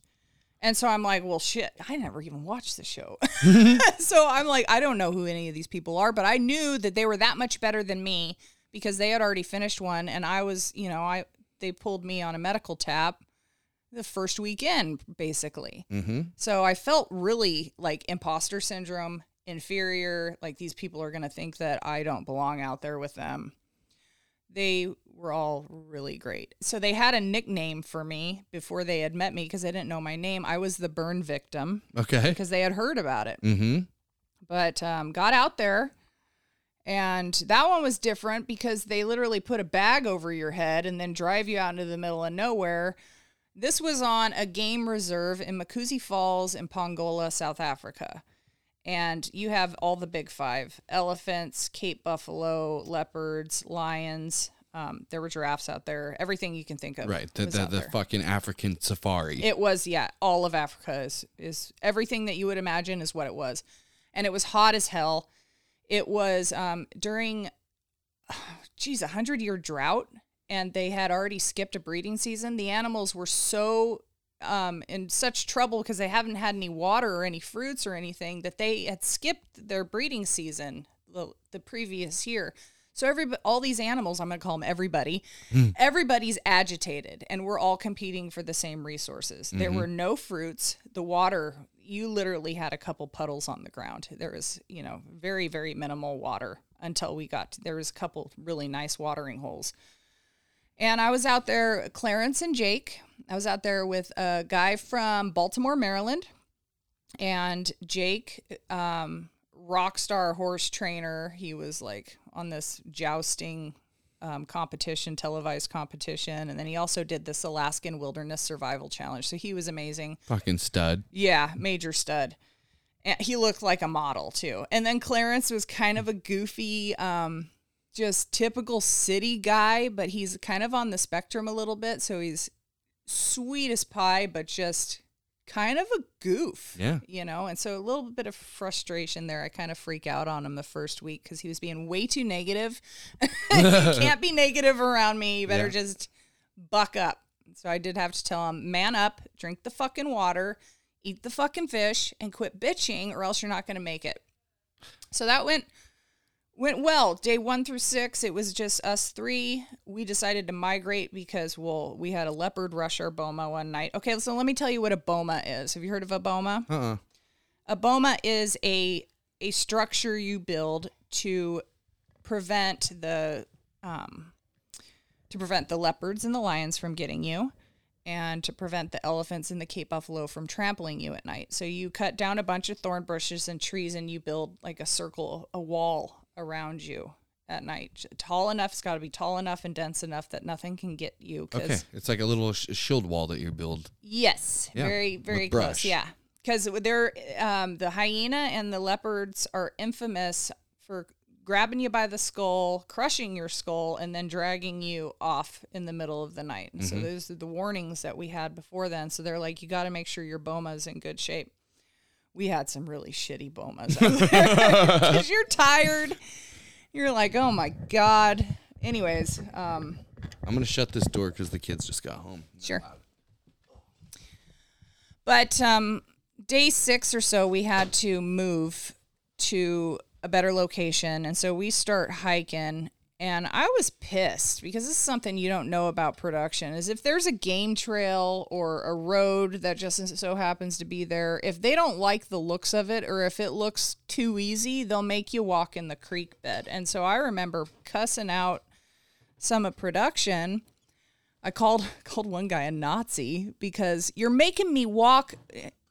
and so I'm like, well, shit, I never even watched the show. so I'm like, I don't know who any of these people are, but I knew that they were that much better than me because they had already finished one, and I was, you know, I they pulled me on a medical tap the first weekend, basically. Mm-hmm. So I felt really like imposter syndrome, inferior. Like these people are gonna think that I don't belong out there with them. They were all really great. So they had a nickname for me before they had met me because they didn't know my name. I was the burn victim Okay. because they had heard about it. Mm-hmm. But um, got out there, and that one was different because they literally put a bag over your head and then drive you out into the middle of nowhere. This was on a game reserve in Mkuze Falls in Pongola, South Africa. And you have all the big five elephants, Cape buffalo, leopards, lions. Um, there were giraffes out there. Everything you can think of. Right. The the, the fucking African safari. It was, yeah, all of Africa is, is everything that you would imagine is what it was. And it was hot as hell. It was um, during, geez, a hundred year drought, and they had already skipped a breeding season. The animals were so um, in such trouble because they haven't had any water or any fruits or anything that they had skipped their breeding season the, the previous year. So every all these animals, I'm going to call them everybody. Everybody's agitated, and we're all competing for the same resources. There were no fruits. The water, you literally had a couple puddles on the ground. There was, you know, very very minimal water until we got. To, there was a couple really nice watering holes. And I was out there, Clarence and Jake. I was out there with a guy from Baltimore, Maryland, and Jake, um, rock star horse trainer. He was like on this jousting um, competition, televised competition, and then he also did this Alaskan Wilderness Survival Challenge. So he was amazing. fucking stud. Yeah, major stud. And he looked like a model too. And then Clarence was kind of a goofy, um, just typical city guy, but he's kind of on the spectrum a little bit. So he's sweet as pie, but just kind of a goof. Yeah. You know, and so a little bit of frustration there. I kind of freak out on him the first week because he was being way too negative. you can't be negative around me. You better Yeah. just buck up. So I did have to tell him, man up, drink the fucking water, eat the fucking fish, and quit bitching, or else you're not going to make it. So that went went well. Day one through six, it was just us three. We decided to migrate because well, we had a leopard rush our boma one night. Okay, so let me tell you what a boma is. Have you heard of a boma? Uh-uh. A boma is a a structure you build to prevent the um, to prevent the leopards and the lions from getting you, and to prevent the elephants and the Cape buffalo from trampling you at night. So you cut down a bunch of thorn bushes and trees, and you build like a circle, a wall around you at night. Tall enough, it's got to be tall enough and dense enough that nothing can get you. Okay. It's like a little sh- shield wall that you build. Yes, Yeah, very very close. Yeah, because they're um, the hyena and the leopards are infamous for grabbing you by the skull, crushing your skull, and then dragging you off in the middle of the night. Mm-hmm. So those are the warnings that we had before then. So they're like, you got to make sure your boma is in good shape. We had some really shitty bomas because you're tired. You're like, oh my god. Anyways, um, I'm gonna shut this door because the kids just got home. Sure. But um, day six or so, we had to move to a better location. And so we start hiking. And I was pissed because this is something you don't know about production is if there's a game trail or a road that just so happens to be there, if they don't like the looks of it or if it looks too easy, they'll make you walk in the creek bed. And so I remember cussing out some of production I called called one guy a Nazi because you're making me walk.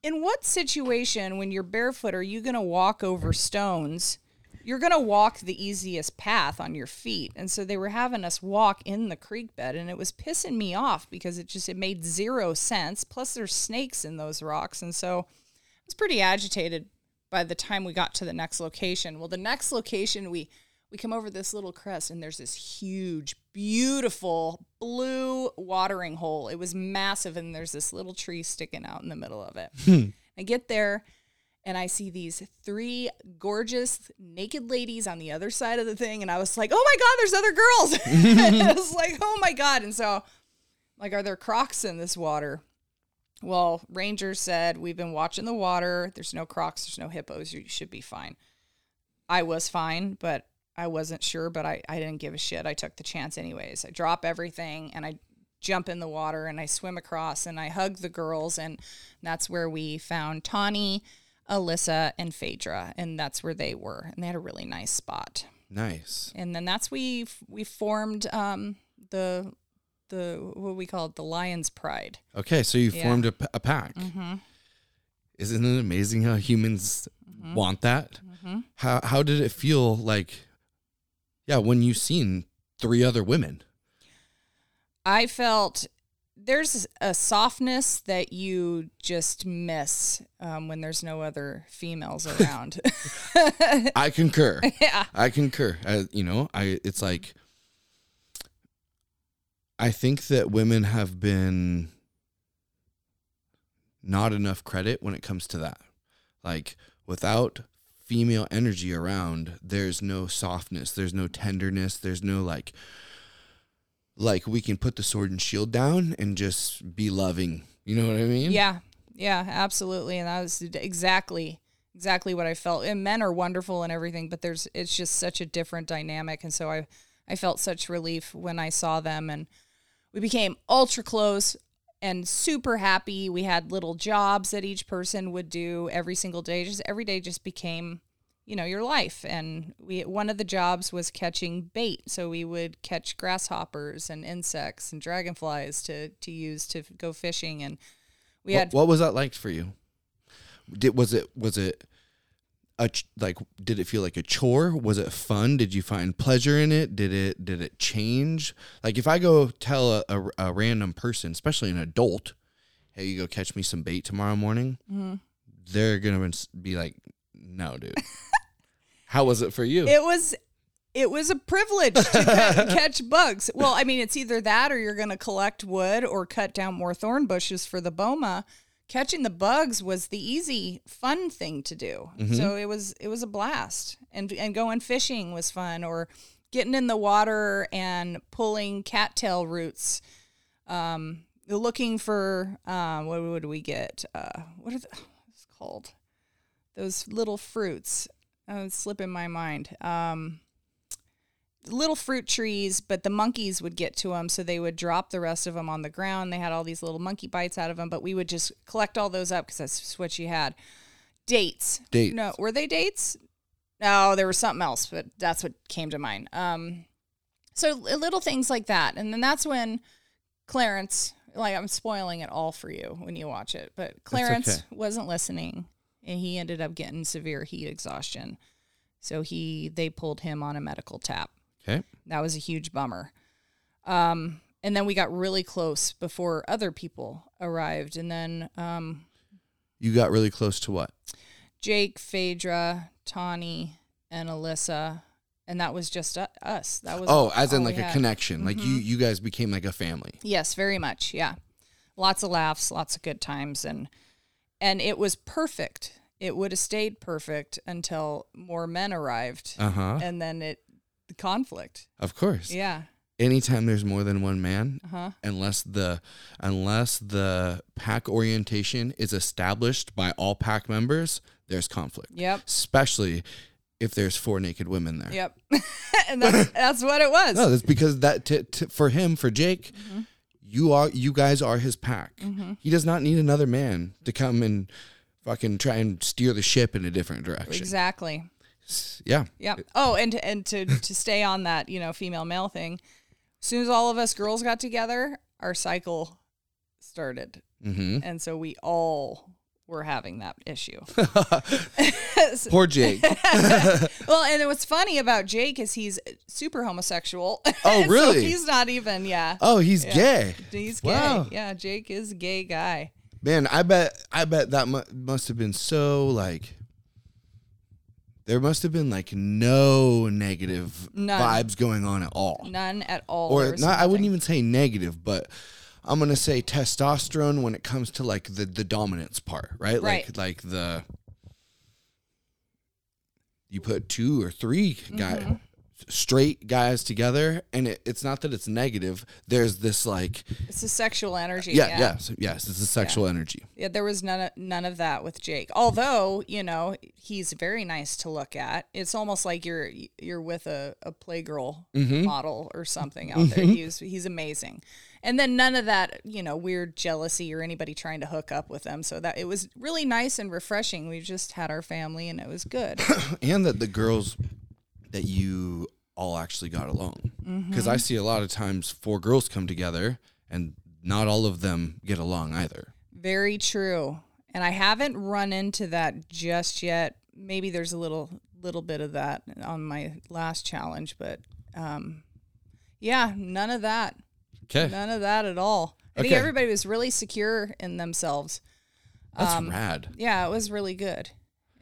In what situation, when you're barefoot, are you going to walk over stones you're gonna walk the easiest path on your feet. And so they were having us walk in the creek bed and it was pissing me off because it just it made zero sense. Plus there's snakes in those rocks. And so i was pretty agitated by the time we got to the next location. Well the next location we we come over this little crest and there's this huge beautiful blue watering hole. It was massive and there's this little tree sticking out in the middle of it. Hmm. I get there and I see these three gorgeous naked ladies on the other side of the thing, and I was like, "Oh my god, there's other girls!" and I was like, "Oh my god!" And so, like, are there crocs in this water? Well, Ranger said we've been watching the water. There's no crocs. There's no hippos. You should be fine. I was fine, but I wasn't sure. But I I didn't give a shit. I took the chance anyways. I drop everything and I jump in the water and I swim across and I hug the girls and that's where we found Tawny Alyssa and Phaedra, and that's where they were, and they had a really nice spot. Nice. And then that's we we formed um, the the what we call it the Lions Pride. Okay, so you Yeah. formed a pack. Mm-hmm. Isn't it amazing how humans want that? Mm-hmm. How how did it feel like? Yeah, when you seen three other women. I felt there's a softness that you just miss um, when there's no other females around. I concur. yeah. I concur. I, you know, I it's like I think that women have been not enough credit when it comes to that. Like without female energy around, there's no softness, there's no tenderness, there's no like like we can put the sword and shield down and just be loving. You know what I mean? Yeah, yeah, absolutely, and that was exactly exactly what I felt. And men are wonderful and everything, but there's it's just such a different dynamic, and so I I felt such relief when I saw them, and we became ultra close and super happy. We had little jobs that each person would do every single day. Just every day just became you know your life and we one of the jobs was catching bait so we would catch grasshoppers and insects and dragonflies to to use to go fishing and we what, had what was that like for you? Did was it was it a ch- like did it feel like a chore? Was it fun? Did you find pleasure in it? Did it did it change? Like if I go tell a, a, a random person, especially an adult, hey, you go catch me some bait tomorrow morning, Mm-hmm. they're gonna be like, no, dude. How was it for you? it was it was a privilege to ca- catch bugs. Well, I mean, it's either that or you're going to collect wood or cut down more thorn bushes for the boma. Catching the bugs was the easy, fun thing to do. So it was it was a blast, and and going fishing was fun, or getting in the water and pulling cattail roots. Um, looking for uh, what would we get? Uh, what are the, what's it called? Those little fruits. Oh, it's slipping my mind. Um, little fruit trees, but the monkeys would get to them, so they would drop the rest of them on the ground. They had all these little monkey bites out of them, but we would just collect all those up because that's what you had. Dates. Dates. No, were they dates? No, there was something else, but that's what came to mind. Um, so little things like that, and then that's when Clarence. Like I'm spoiling it all for you when you watch it, but Clarence okay. wasn't listening, and he ended up getting severe heat exhaustion. So he they pulled him on a medical tap. Okay. That was a huge bummer. Um, and then we got really close before other people arrived, and then um, You got really close to what? Jake, Phaedra, Tawny, and Alyssa, and that was just us. That was Oh, as in like a had. connection. Like Mm-hmm. you you guys became like a family. Yes, very much. Yeah, lots of laughs, lots of good times, and and it was perfect. It would have stayed perfect until more men arrived, Uh-huh. and then it the conflict. Of course. Yeah. anytime there's more than one man, Uh-huh. unless the unless the pack orientation is established by all pack members, there's conflict. Yep. Especially if there's four naked women there. Yep. and that's that's what it was. No, that's because that t- t- for him, for Jake, Mm-hmm. You are you guys are his pack. He does not need another man to come and fucking try and steer the ship in a different direction. Exactly. Yeah. Yeah. Oh, and and to to stay on that, you know, female male thing. As soon as all of us girls got together, our cycle started, Mm-hmm. and so we all were having that issue. Poor Jake. well, and what's funny about Jake is he's super homosexual. Oh, And so really? he's not even. Yeah, Oh, he's gay. he's gay. Wow. Yeah, Jake is a gay guy. Man, I bet I bet that mu- must have been so like there must have been like no negative None. vibes going on at all. None at all. or There was not I wouldn't even say negative, but I'm going to say testosterone when it comes to like the the dominance part, right? Right. Like like the you put two or three guy Mm-hmm. straight guys together and it, it's not that it's negative. There's this like It's a sexual energy. yeah, Yeah, yes, yes, it's a sexual energy. Yeah, there was none of, none of that with Jake. Although, you know, he's very nice to look at. It's almost like you're you're with a, a playgirl Mm-hmm. model or something out there. He's he's amazing. And then none of that, you know, weird jealousy or anybody trying to hook up with them. So that it was really nice and refreshing. We just had our family and it was good. and that the girls that you all actually got along because i see a lot of times four girls come together and not all of them get along either Very true. And I haven't run into that just yet. Maybe there's a little little bit of that on my last challenge, but um, yeah, none of that. Okay None of that at all. I think everybody was really secure in themselves. that's um, rad Yeah, it was really good.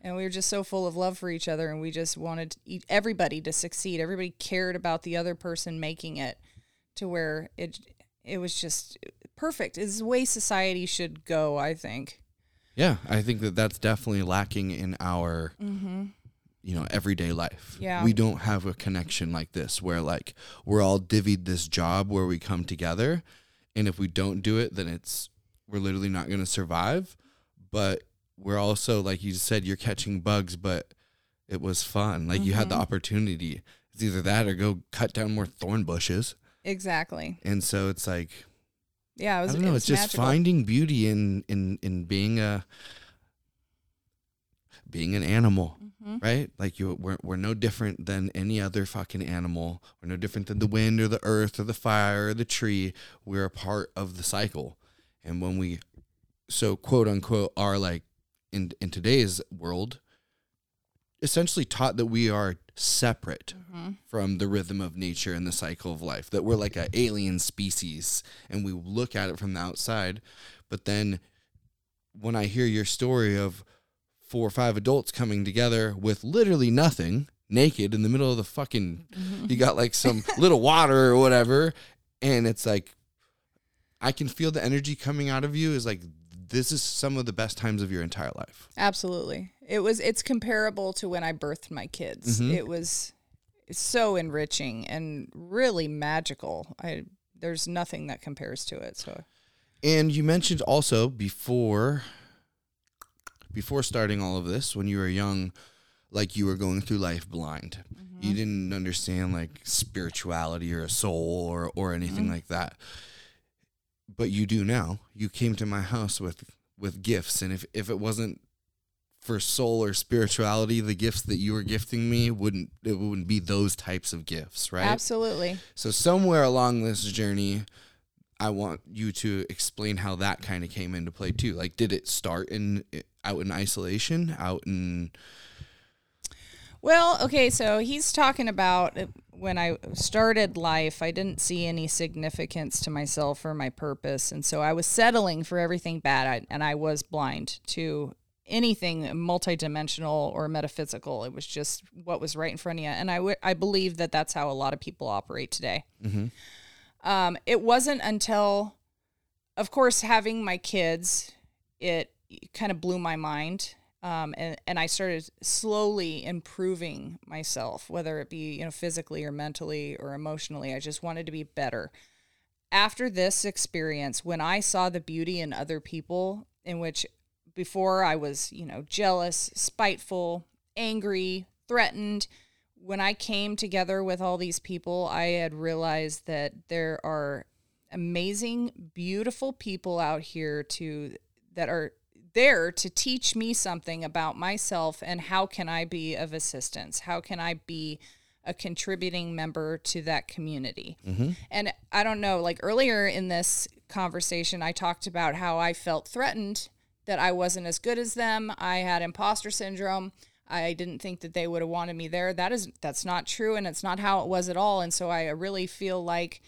And we were just so full of love for each other, and we just wanted everybody to succeed. Everybody cared about the other person making it to where it it was just perfect. Is the way society should go, I think. yeah i think that that's definitely lacking in our you know everyday life Yeah. we don't have a connection like this where like we're all divvied this job where we come together and if we don't do it then it's we're literally not going to survive but we're also like you said you're catching bugs but it was fun like you had the mm-hmm. opportunity it's either that or go cut down more thorn bushes Exactly. and so it's like Yeah, it was. i don't know it it's just magical. finding beauty in in in being a being an animal Mm-hmm. right? Like you we're, we're no different than any other fucking animal. We're no different than the wind or the earth or the fire or the tree. We're a part of the cycle. And when we so quote unquote are like in in today's world essentially taught that we are separate Mm-hmm. from the rhythm of nature and the cycle of life that we're like an alien species and we look at it from the outside. But then when i hear your story of four or five adults coming together with literally nothing naked in the middle of the fucking you got like some little water or whatever and it's like i can feel the energy coming out of you is like this is some of the best times of your entire life Absolutely. It was. It's comparable to when I birthed my kids. Mm-hmm. It was so enriching and really magical. I there's nothing that compares to it. So And you mentioned also before before starting all of this, when you were young, like you were going through life blind. Mm-hmm. You didn't understand like spirituality or a soul or or anything mm-hmm. like that. But you do now. You came to my house with with gifts and if if it wasn't for soul or spirituality, the gifts that you were gifting me wouldn't it wouldn't be those types of gifts, right? absolutely. So somewhere along this journey, I want you to explain how that kind of came into play too. Like, did it start in out in isolation, out in Well, okay, so he's talking about uh, when I started life, I didn't see any significance to myself or my purpose. And so I was settling for everything bad, and I was blind to anything multidimensional or metaphysical. It was just what was right in front of you. And I, w- I believe that that's how a lot of people operate today. Um, it wasn't until, of course, having my kids, it kind of blew my mind. Um, and, and I started slowly improving myself, whether it be, you know, physically or mentally or emotionally. I just wanted to be better. After this experience, when I saw the beauty in other people, in which before I was, you know, jealous, spiteful, angry, threatened, when I came together with all these people, I had realized that there are amazing, beautiful people out here to that are there to teach me something about myself and how can I be of assistance? How can I be a contributing member to that community? Mm-hmm. And I don't know, like earlier in this conversation, I talked about how I felt threatened that I wasn't as good as them. I had imposter syndrome. I didn't think that they would have wanted me there. That is that's not true and it's not how it was at all. And so I really feel like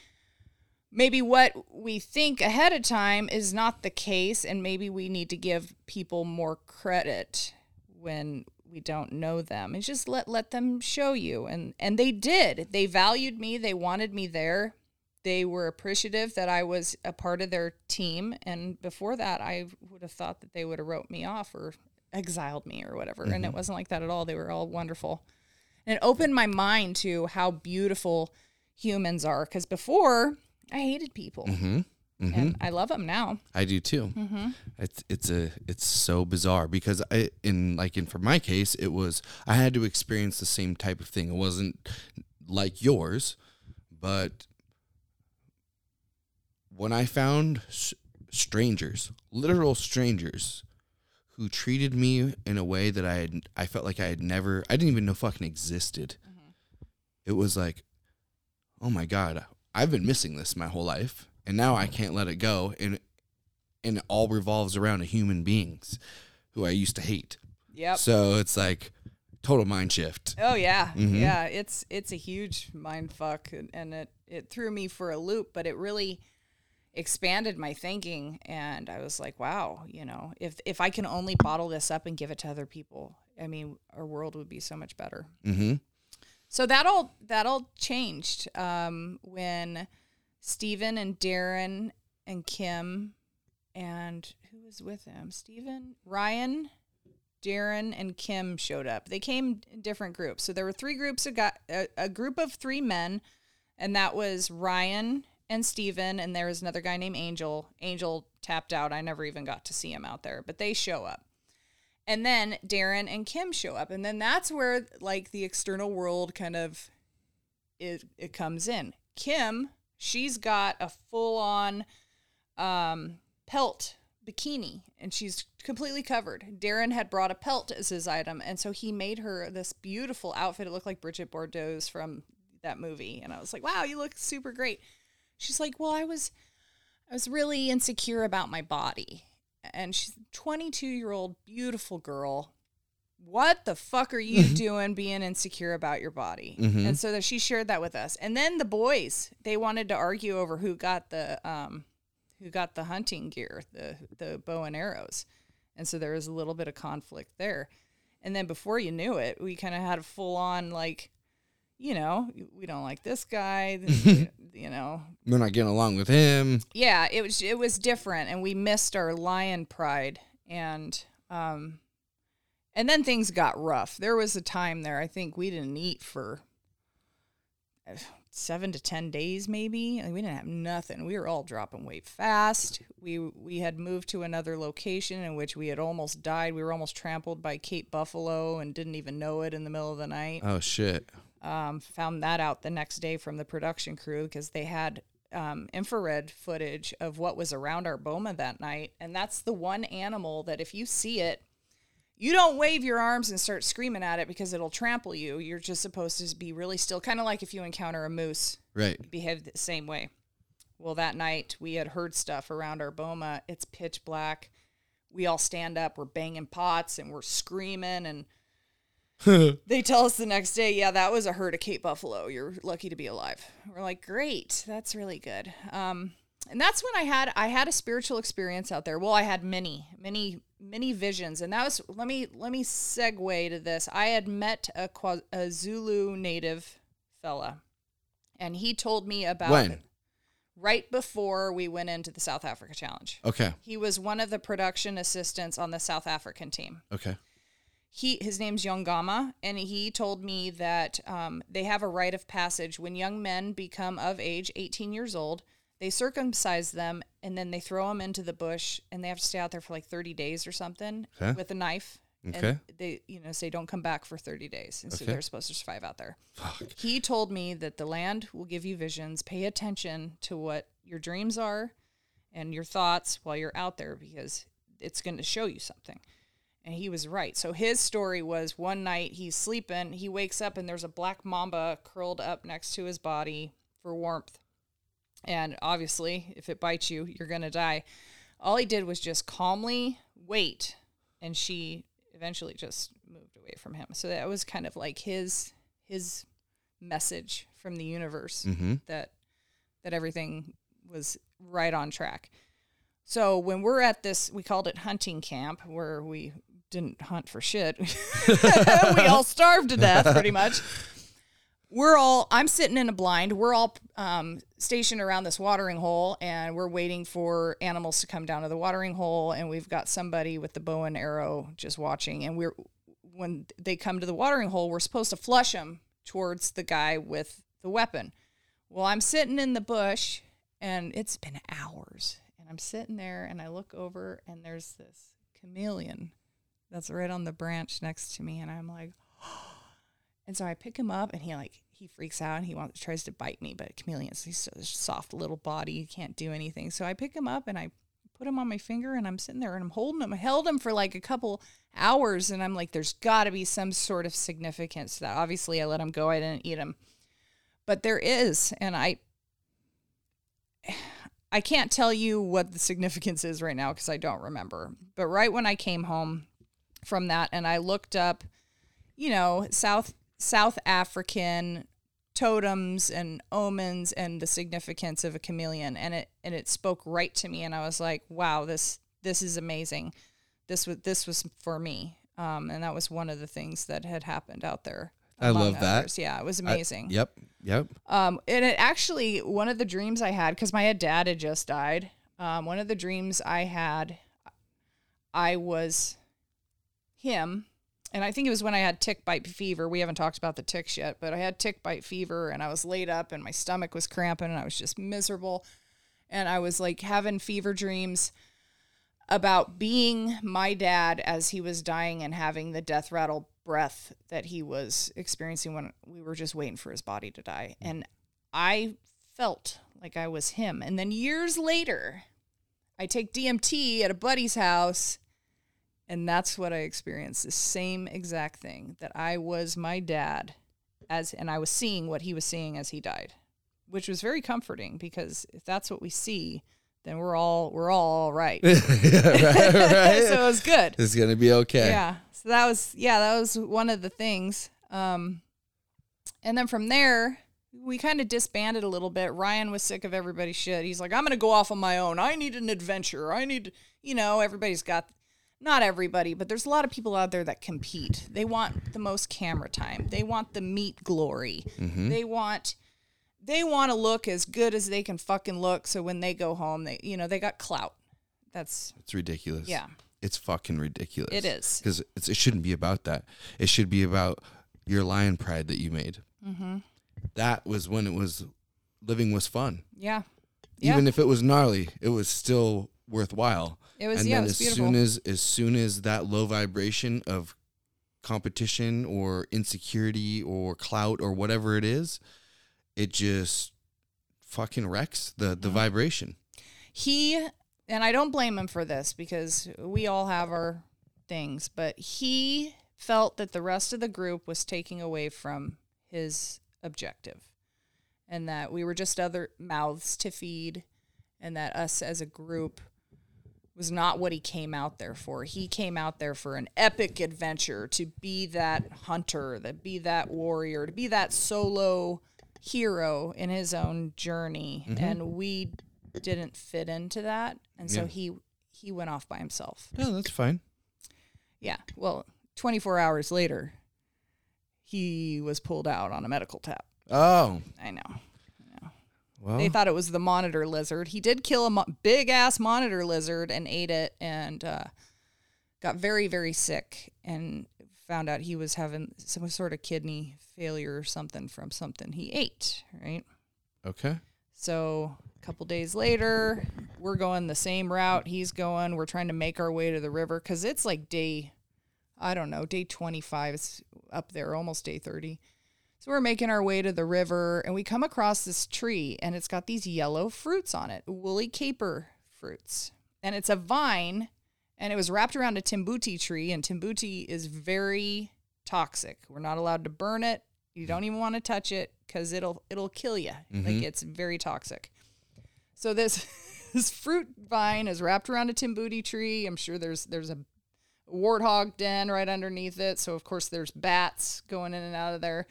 maybe what we think ahead of time is not the case and maybe we need to give people more credit when we don't know them and just let let them show you and and they did they valued me they wanted me there they were appreciative that I was a part of their team and before that I would have thought that they would have wrote me off or exiled me or whatever and it wasn't like that at all they were all wonderful and it opened my mind to how beautiful humans are because before I hated people Mm-hmm. Mm-hmm. And I love them now I do too. Mm-hmm. It's it's a it's so bizarre because I in like in for my case it was I had to experience the same type of thing. It wasn't like yours, but when I found strangers, literal strangers, who treated me in a way that I had I felt like I had never I didn't even know fucking existed. Mm-hmm. It was like, oh my god, I've been missing this my whole life, and now I can't let it go. And and it all revolves around a human beings who I used to hate. yep So it's like total mind shift. Oh yeah, mm-hmm. yeah. It's it's a huge mind fuck, and, and it it threw me for a loop, but it really expanded my thinking, and I was like, wow, you know, if if I can only bottle this up and give it to other people, I mean, our world would be so much better. Mm-hmm. So that all that all changed um, when Stephen and Darren and Kim and who was with him? Stephen, Ryan, Darren, and Kim showed up. They came in different groups. So there were three groups of got a, a group of three men, and that was Ryan and Stephen, and there was another guy named Angel. Angel tapped out. I never even got to see him out there, but they show up. And then Darren and Kim show up. And then that's where like the external world kind of it it comes in. Kim, she's got a full on um pelt bikini and she's completely covered. Darren had brought a pelt as his item and so he made her this beautiful outfit. It looked like Brigitte Bardot's from that movie and I was like, "Wow, you look super great." She's like, "Well, I was I was really insecure about my body." And she's a 22 year old beautiful girl. What the fuck are you doing being insecure about your body? And so that she shared that with us. And then the boys, they wanted to argue over who got the um who got the hunting gear, the the bow and arrows. And so there was a little bit of conflict there. And then before you knew it, we kind of had a full on like you know, we don't like this guy, you know, We're not getting along with him. yeah, it was it was different, and we missed our lion pride, and um, and then things got rough. There was a time there. I think we didn't eat for uh, seven to ten days, maybe. Like, we didn't have nothing. We were all dropping weight fast. We we had moved to another location in which we had almost died. We were almost trampled by Cape Buffalo and didn't even know it in the middle of the night Oh shit. Um, found that out the next day from the production crew because they had um, infrared footage of what was around our boma that night. And that's the one animal that if you see it, you don't wave your arms and start screaming at it because it'll trample you. You're just supposed to be really still, kind of like if you encounter a moose, Right. behave the same way. Well, that night we had heard stuff around our boma. It's pitch black. We all stand up, we're banging pots and we're screaming and they tell us the next day, yeah, that was a herd of Cape Buffalo. You're lucky to be alive. We're like, great, that's really good. Um, and that's when I had I had a spiritual experience out there. Well, I had many, many, many visions, and that was let me let me segue to this. I had met a, a Zulu native fella, and he told me about When? right before we went into the South Africa Challenge. Okay. He was one of the production assistants on the South African team Okay. He his name's Yongama, and he told me that um, they have a rite of passage when young men become of age, 18 years old. They circumcise them, and then they throw them into the bush, and they have to stay out there for like 30 days or something Okay. with a knife. Okay. And they, you know, say don't come back for 30 days, and so they're supposed to survive out there. Fuck. He told me that the land will give you visions. Pay attention to what your dreams are and your thoughts while you're out there because it's going to show you something. And he was right. So his story was one night he's sleeping, he wakes up and there's a black mamba curled up next to his body for warmth. And obviously, if it bites you, you're going to die. All he did was just calmly wait. And she eventually just moved away from him. So that was kind of like his his message from the universe Mm-hmm. that that everything was right on track. So when we're at this, we called it hunting camp, where we didn't hunt for shit. we all starved to death, pretty much. We're all. I'm sitting in a blind. We're all um, stationed around this watering hole, and we're waiting for animals to come down to the watering hole. And we've got somebody with the bow and arrow just watching. And we're when they come to the watering hole, we're supposed to flush them towards the guy with the weapon. Well, I'm sitting in the bush and it's been hours. And I'm sitting there and I look over and there's this chameleon that's right on the branch next to me. And I'm like, and so I pick him up and he like, he freaks out and he wants, tries to bite me, but chameleons, he's so soft little body, he can't do anything. So I pick him up and I put him on my finger and I'm sitting there and I'm holding him. I held him for like a couple hours and I'm like, there's got to be some sort of significance to that. Obviously, I let him go. I didn't eat him, but there is, and I, I can't tell you what the significance is right now because I don't remember. But right when I came home from that and I looked up, you know, South South African totems and omens and the significance of a chameleon and it and it spoke right to me and I was like, wow, this this is amazing. This was this was for me. Um, and that was one of the things that had happened out there. I love that. Yeah, it was amazing. Yep. Yep. Um, and it actually one of the dreams I had because my dad had just died. Um, one of the dreams I had, I was him, and I think it was when I had tick bite fever. We haven't talked about the ticks yet, but I had tick bite fever, and I was laid up, and my stomach was cramping, and I was just miserable, and I was like having fever dreams about being my dad as he was dying and having the death rattle breath that he was experiencing when we were just waiting for his body to die. And I felt like I was him. And then years later, I take DMT at a buddy's house, and that's what I experienced the same exact thing that I was my dad as and I was seeing what he was seeing as he died, which was very comforting because if that's what we see, then we're all we're all all right. right, right. so it was good. it's gonna be okay. Yeah. So that was yeah, that was one of the things. Um and then from there, we kind of disbanded a little bit. Ryan was sick of everybody's shit. He's like, I'm gonna go off on my own. I need an adventure. I need you know, everybody's got not everybody, but there's a lot of people out there that compete. They want the most camera time. They want the meat glory. They want they want to look as good as they can fucking look so when they go home, they you know, they got clout. That's It's ridiculous. yeah. It's fucking ridiculous. It is. because it shouldn't be about that. It should be about your lion pride that you made. Mm-hmm. That was when it was living was fun. Yeah. Yeah. Even if it was gnarly, it was still worthwhile. It was and yeah, then it was as beautiful. soon as as soon as that low vibration of competition or insecurity or clout or whatever it is, it just fucking wrecks the the vibration. he and I don't blame him for this because we all have our things, but he felt that the rest of the group was taking away from his objective and that we were just other mouths to feed and that us as a group was not what he came out there for. He came out there for an epic adventure to be that hunter, to be that warrior, to be that solo hero in his own journey. Mm-hmm. And we didn't fit into that. And so Yeah. he he went off by himself. Yeah, that's fine. Yeah. Well, 24 hours later, he was pulled out on a medical tap. Oh, I know. Well. They thought it was the monitor lizard. He did kill a mo- big ass monitor lizard and ate it and uh, got very, very sick and found out he was having some sort of kidney failure or something from something he ate, right? okay. So a couple days later, we're going the same route he's going. We're trying to make our way to the river because it's like day, I don't know, day 25. It's up there, almost day 30. So we're making our way to the river and we come across this tree and it's got these yellow fruits on it, woolly caper fruits. And it's a vine and it was wrapped around a tamboti tree and tamboti is very toxic. We're not allowed to burn it. You don't even want to touch it cuz it'll it'll kill you. Like mm-hmm. it's very toxic. So this this fruit vine is wrapped around a tamboti tree. I'm sure there's there's a warthog den right underneath it. So of course there's bats going in and out of there.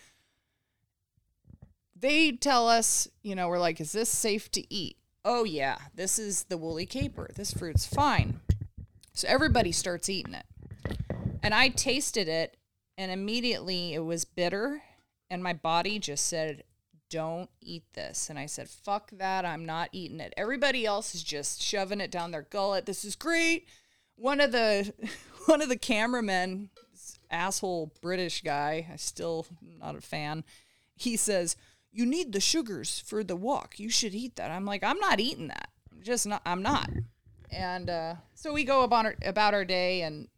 They tell us, you know, we're like, is this safe to eat? Oh yeah, this is the woolly caper. This fruit's fine. So everybody starts eating it. And I tasted it and immediately it was bitter and my body just said don't eat this and i said fuck that i'm not eating it everybody else is just shoving it down their gullet this is great one of the one of the cameramen asshole british guy i still not a fan he says you need the sugars for the walk. You should eat that. I'm like i'm not eating that. I'm just not i'm not. And uh, so we go about our, about our day and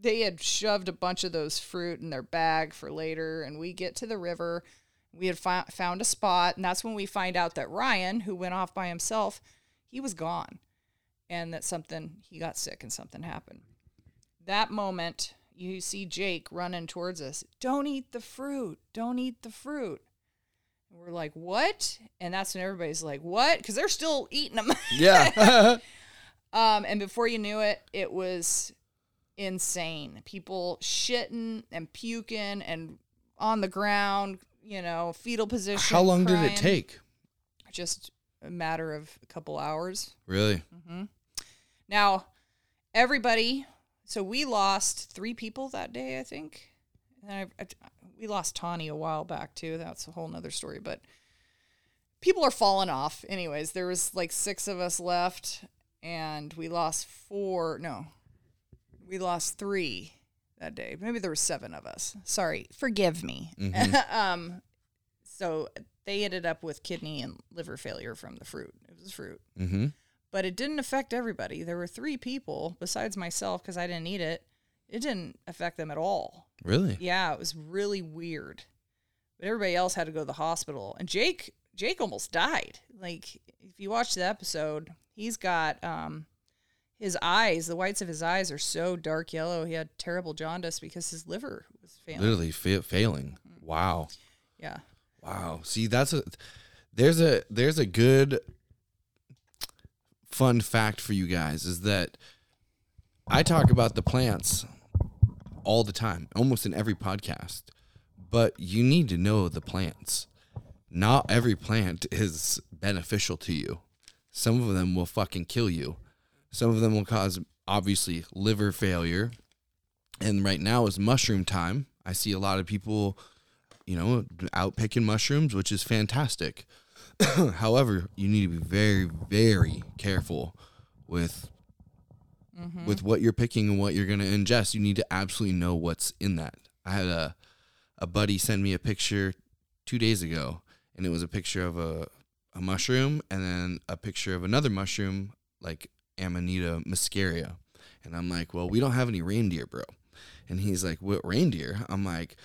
they had shoved a bunch of those fruit in their bag for later and we get to the river. We had fi- found a spot and that's when we find out that ryan who went off by himself he was gone and that something he got sick and something happened. That moment you see jake running towards us. Don't eat the fruit. Don't eat the fruit we're like what and that's when everybody's like what because they're still eating them Yeah. um, and before you knew it, it was insane. People shitting and puking and on the ground, you know, fetal position. How long did it take? Just a matter of a couple hours. Really? Now, everybody, so we lost three people that day, I think. And I, I, we lost Tawny a while back too. That's a whole nother story. But people are falling off. Anyways, there was like six of us left, and we lost four. No, we lost three that day. Maybe there were seven of us. Sorry, forgive me. um, so they ended up with kidney and liver failure from the fruit. It was fruit Mm-hmm. but it didn't affect everybody. There were three people besides myself because I didn't eat it. It didn't affect them at all. Really? Yeah, it was really weird. But everybody else had to go to the hospital, and Jake Jake almost died. Like if you watch the episode, he's got um his eyes, the whites of his eyes are so dark yellow. He had terrible jaundice because his liver was failing. Literally fa- failing. Wow. Yeah. Wow. See, that's a there's a there's a good fun fact for you guys is that I talk about the plants all the time, almost in every podcast. But you need to know the plants. Not every plant is beneficial to you. Some of them will fucking kill you. Some of them will cause obviously liver failure. And right now is mushroom time. I see a lot of people you know, out picking mushrooms, which is fantastic. However, you need to be very, very careful with Mm-hmm. with what you're picking and what you're going to ingest. You need to absolutely know what's in that. I had a a buddy send me a picture two days ago, and it was a picture of a a mushroom and then a picture of another mushroom like Amanita muscaria. And I'm like, well, we don't have any reindeer, bro. And he's like, what reindeer? I'm like,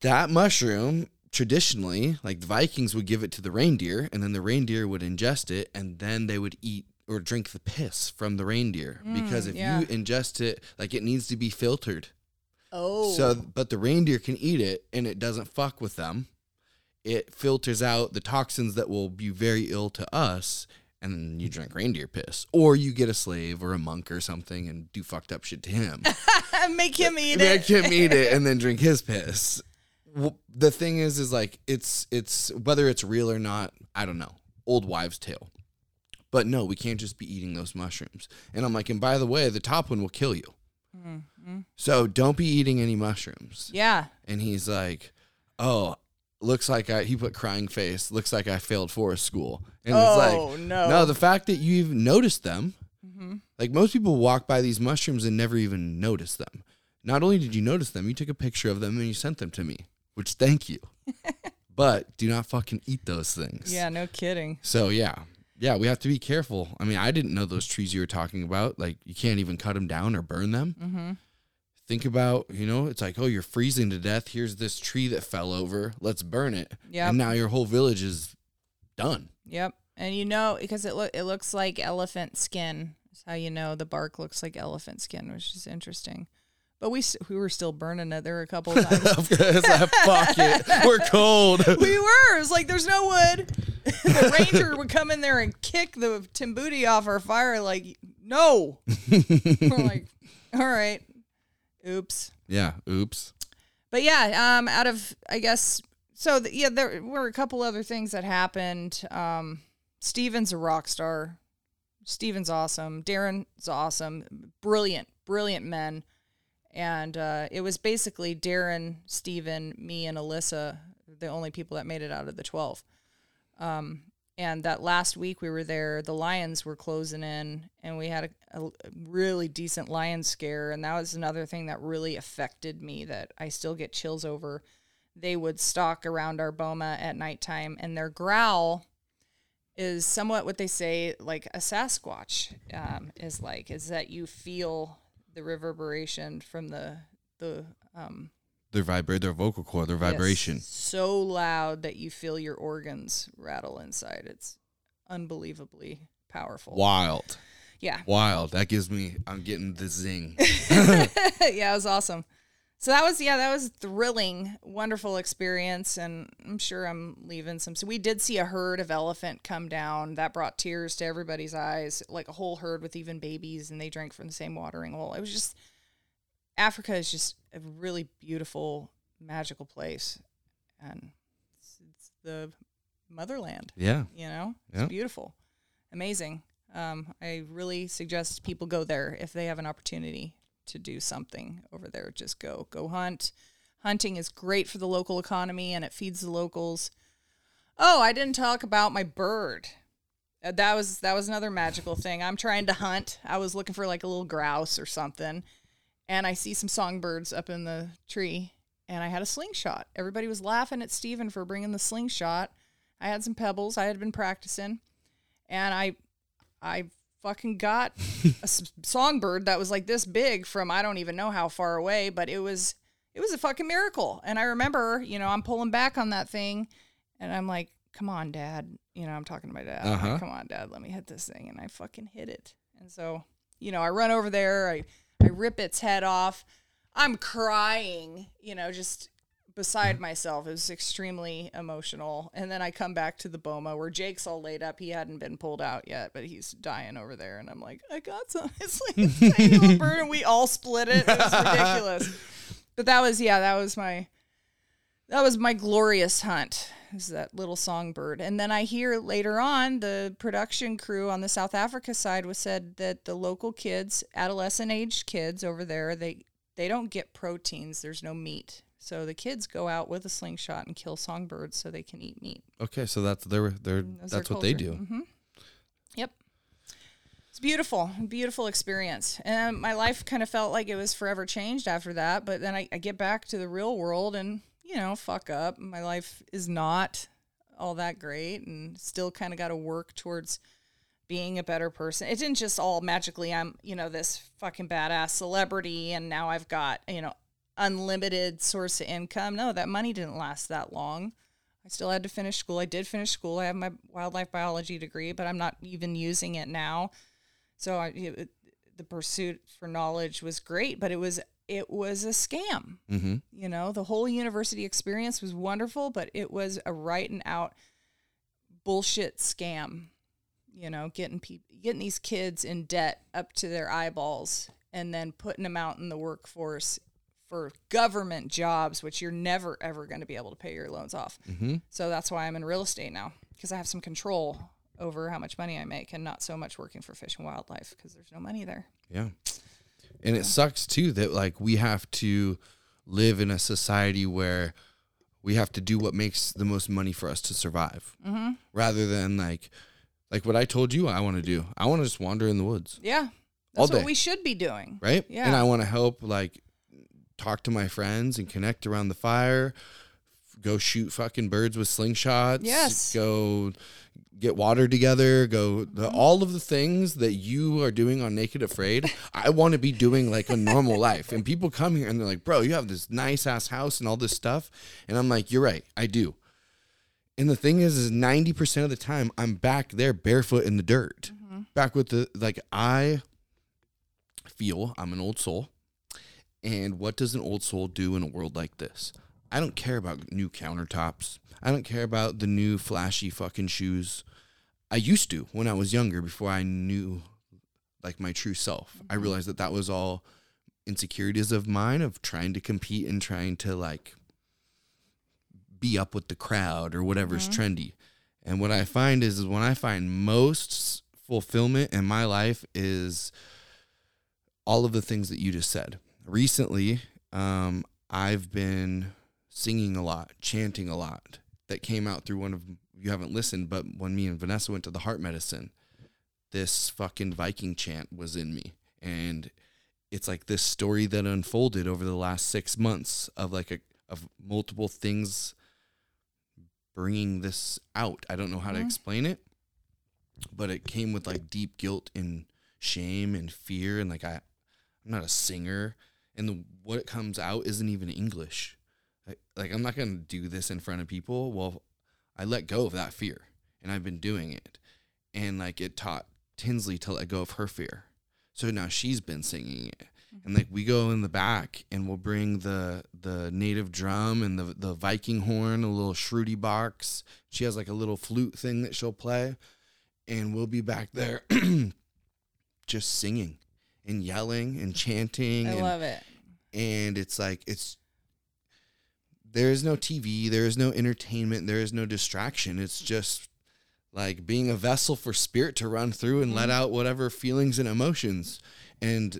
that mushroom traditionally like the vikings would give it to the reindeer and then the reindeer would ingest it and then they would eat or drink the piss from the reindeer mm, because if yeah. you ingest it like it needs to be filtered Oh. so but the reindeer can eat it and it doesn't fuck with them it filters out the toxins that will be very ill to us and then you drink reindeer piss or you get a slave or a monk or something and do fucked up shit to him make him eat make it. Make him eat it and then drink his piss. The thing is, is like it's it's whether it's real or not. I don't know. Old wives' tale. But no, we can't just be eating those mushrooms. And I'm like, and by the way, the top one will kill you. Mm-hmm. So don't be eating any mushrooms. Yeah. And he's like, oh, looks like I. He put crying face. Looks like I failed forest school. And Oh, it's like, oh, no. no, the fact that you even noticed them, mm-hmm. like most people walk by these mushrooms and never even notice them. Not only did you notice them, you took a picture of them and you sent them to me, which thank you. but do not fucking eat those things. Yeah, no kidding. So yeah, yeah, we have to be careful. I mean, I didn't know those trees you were talking about. Like you can't even cut them down or burn them. Mm-hmm. Think about, you know, it's like, oh, you're freezing to death. Here's this tree that fell over. Let's burn it. Yep. And now your whole village is done. Yep. And you know because it look it looks like elephant skin. That's how you know the bark looks like elephant skin, which is interesting. But we we were still burning it. There were a couple of times fuck it. We're cold. we were. It was like there's no wood. The ranger would come in there and kick the tamboti off our fire. Like, no. We're like, all right, oops. Yeah. Oops. But yeah, um, out of I guess so. The, yeah, there were a couple other things that happened. Um, Steven's a rock star. Steven's awesome. Darren's awesome. Brilliant, brilliant men. And uh, it was basically Darren, Steven, me, and Alyssa, the only people that made it out of the 12. Um, and that last week we were there, the lions were closing in, and we had a, a really decent lion scare. And that was another thing that really affected me that I still get chills over. They would stalk around our boma at nighttime, and their growl is somewhat what they say like a Sasquatch um, is like is that you feel the reverberation from the the um, Their vibrate, their vocal cord, their yes, vibration. so loud that you feel your organs rattle inside. It's unbelievably powerful. Wild. Yeah, Wild. That gives me, I'm getting the zing. yeah, it was awesome. So that was yeah, that was thrilling, wonderful experience, and I'm sure I'm leaving some. So we did see a herd of elephant come down. That brought tears to everybody's eyes, like a whole herd with even babies, and they drank from the same watering hole. It was just Africa is just a really beautiful, magical place, and it's, it's the motherland yeah. you know? It's Yeah. beautiful. Amazing. Um, i really suggest people go there if they have an opportunity to do something over there. Just go go hunt. Hunting is great for the local economy and it feeds the locals. Oh i didn't talk about my bird. Uh, that was that was another magical thing. I'm trying to hunt. I was looking for like a little grouse or something and i see some songbirds up in the tree and i had a slingshot everybody was laughing at steven for bringing the slingshot I had some pebbles. I had been practicing, and I, I fucking got a songbird that was like this big from I don't even know how far away, but it was it was a fucking miracle. And I remember, you know, I'm pulling back on that thing, and I'm like, "Come on, Dad." You know, I'm talking to my dad. I'm like, Uh-huh. Come on, Dad. Let me hit this thing, and I fucking hit it. And so, you know, I run over there. I I rip its head off. I'm crying. You know, just beside myself. It was extremely emotional. And then I come back to the Boma where Jake's all laid up. He hadn't been pulled out yet, but he's dying over there. And I'm like, I got some. It's like a little bird, and we all split it. It was ridiculous. But that was yeah, that was my that was my glorious hunt. Is that little songbird. And then I hear later on the production crew on the South Africa side was said that the local kids, adolescent aged kids over there, they they don't get proteins. There's no meat. So the kids go out with a slingshot and kill songbirds so they can eat meat. Okay. So that's their, their, That's that's what they do. hmm Yep. It's beautiful, beautiful experience. And my life kind of felt like it was forever changed after that. But then I, I get back to the real world and, you know, fuck up. My life is not all that great and still kind of got to work towards being a better person. It didn't just all magically, I'm, you know, this fucking badass celebrity and now I've got, you know, unlimited source of income. No, that money didn't last that long. I still had to finish school. I did finish school. I have my wildlife biology degree, but I'm not even using it now. So I, it, the pursuit for knowledge was great, but it was it was a scam. Mm-hmm. You know, the whole university experience was wonderful, but it was a right and out bullshit scam. You know, getting people, getting these kids in debt up to their eyeballs, and then putting them out in the workforce for government jobs, which you're never ever going to be able to pay your loans off. Mm-hmm. So that's why I'm in real estate now because I have some control over how much money I make, and not so much working for fish and wildlife because there's no money there. Yeah. And it sucks too that like we have to live in a society where we have to do what makes the most money for us to survive Mm-hmm. rather than like like what I told you I want to do. I want to just wander in the woods, Yeah, that's what we should be doing. right? Yeah. And I want to help like talk to my friends and connect around the fire, go shoot fucking birds with slingshots, Yes. go get water together, go the, Mm-hmm. all of the things that you are doing on Naked Afraid. I want to be doing like a normal life. And people come here and they're like, "Bro, you have this nice ass house and all this stuff." And I'm like, "You're right. I do." And the thing is, is 90% of the time I'm back there barefoot in the dirt. Mm-hmm. Back with the, like, I feel I'm an old soul. And what does an old soul do in a world like this? I don't care about new countertops. I don't care about the new flashy fucking shoes. I used to when I was younger before I knew like my true self. I realized that that was all insecurities of mine of trying to compete and trying to like be up with the crowd or whatever's trendy. And what I find is, is when I find most fulfillment in my life is all of the things that you just said. Recently, um, I've been singing a lot, chanting a lot. That came out through one of you haven't listened, but when me and Vanessa went to the heart medicine, this fucking Viking chant was in me, and it's like this story that unfolded over the last six months of like a of multiple things bringing this out. I don't know how to mm-hmm. explain it, but it came with like deep guilt and shame and fear and like I I'm not a singer and the, what it comes out isn't even English. Like, like I'm not going to do this in front of people. Well, I let go of that fear and I've been doing it. And like it taught Tinsley to let go of her fear. So now she's been singing it. Mm-hmm. And like we go in the back and we'll bring the the native drum and the the Viking horn, a little shruti box. She has like a little flute thing that she'll play. And we'll be back there just singing and yelling and chanting. I and, love it. and it's like it's there is no TV, there is no entertainment, there is no distraction. It's just like being a vessel for spirit to run through and let mm-hmm. out whatever feelings and emotions. And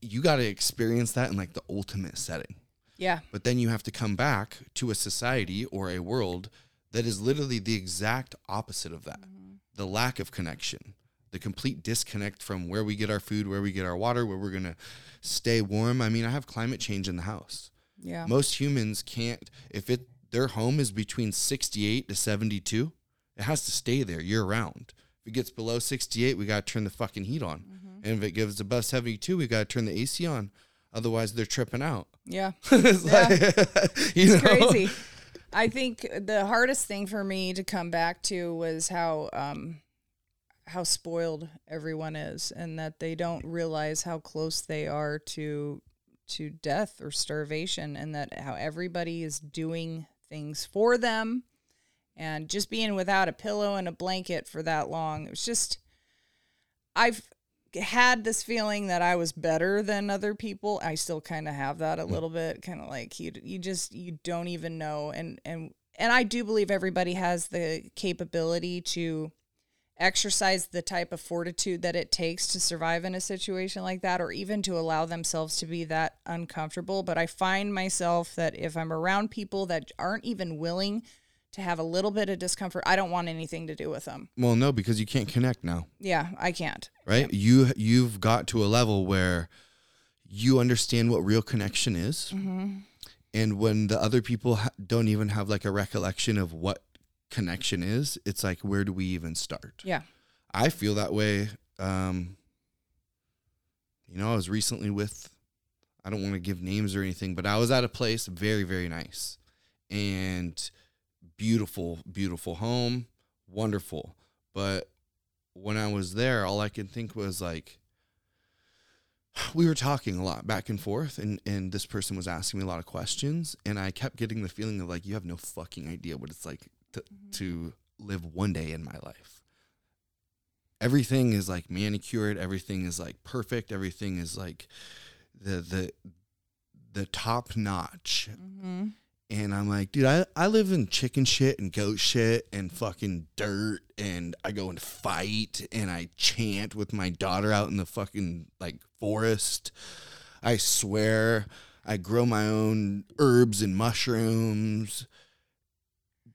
you got to experience that in like the ultimate setting. Yeah. But then you have to come back to a society or a world that is literally the exact opposite of that mm-hmm. the lack of connection, the complete disconnect from where we get our food, where we get our water, where we're going to stay warm. I mean, I have climate change in the house. Yeah. Most humans can't, if it their home is between 68 to 72, it has to stay there year round. If it gets below 68, we got to turn the fucking heat on. And if it gives above 72, we got to turn the AC on. Otherwise, they're tripping out. Yeah. it's like, you know? crazy. I think the hardest thing for me to come back to was how um, how spoiled everyone is, and that they don't realize how close they are to to death or starvation, and that how everybody is doing things for them, and just being without a pillow and a blanket for that long. It was just I've had this feeling that I was better than other people. I still kind of have that a hmm. little bit, kind of like you you just you don't even know and and and I do believe everybody has the capability to exercise the type of fortitude that it takes to survive in a situation like that or even to allow themselves to be that uncomfortable, but I find myself that if I'm around people that aren't even willing to have a little bit of discomfort, I don't want anything to do with them. Well, no, because you can't connect now, Yeah, I can't. right? You you've got to a level where you understand what real connection is, mm-hmm. and when the other people ha- don't even have like a recollection of what connection is, it's like where do we even start? Yeah. I feel that way. Um, you know, I was recently with, I don't want to give names or anything, but I was at a place very, very nice and beautiful, beautiful home, wonderful. But when I was there, all I could think was like, we were talking a lot back and forth, and, and this person was asking me a lot of questions, and I kept getting the feeling of like, you have no fucking idea what it's like to, to live one day in my life. Everything is like manicured. Everything is like perfect. Everything is like the the the top notch. Mm-hmm. and i'm like dude I, I live in chicken shit and goat shit and fucking dirt and i go and fight and i chant with my daughter out in the fucking like forest. I swear i grow my own herbs and mushrooms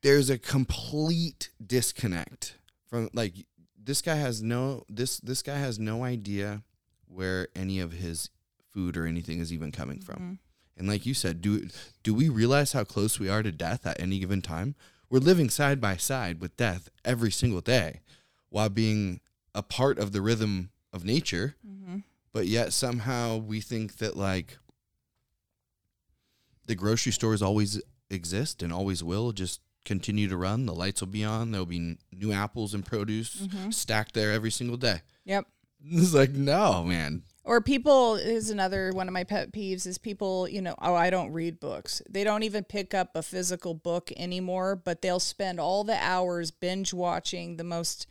there's a complete disconnect from like this guy has no this this guy has no idea where any of his food or anything is even coming from. Mm-hmm. And like you said, do do we realize how close we are to death at any given time? We're living side by side with death every single day while being a part of the rhythm of nature. Mm-hmm. But yet somehow we think that like the grocery stores always exist and always will just continue to run. The lights will be on. There'll be n- new apples and produce mm-hmm. stacked there every single day. Yep. It's like, no, man. Or people is another one of my pet peeves is people, you know, oh, I don't read books. They don't even pick up a physical book anymore, but they'll spend all the hours binge watching the most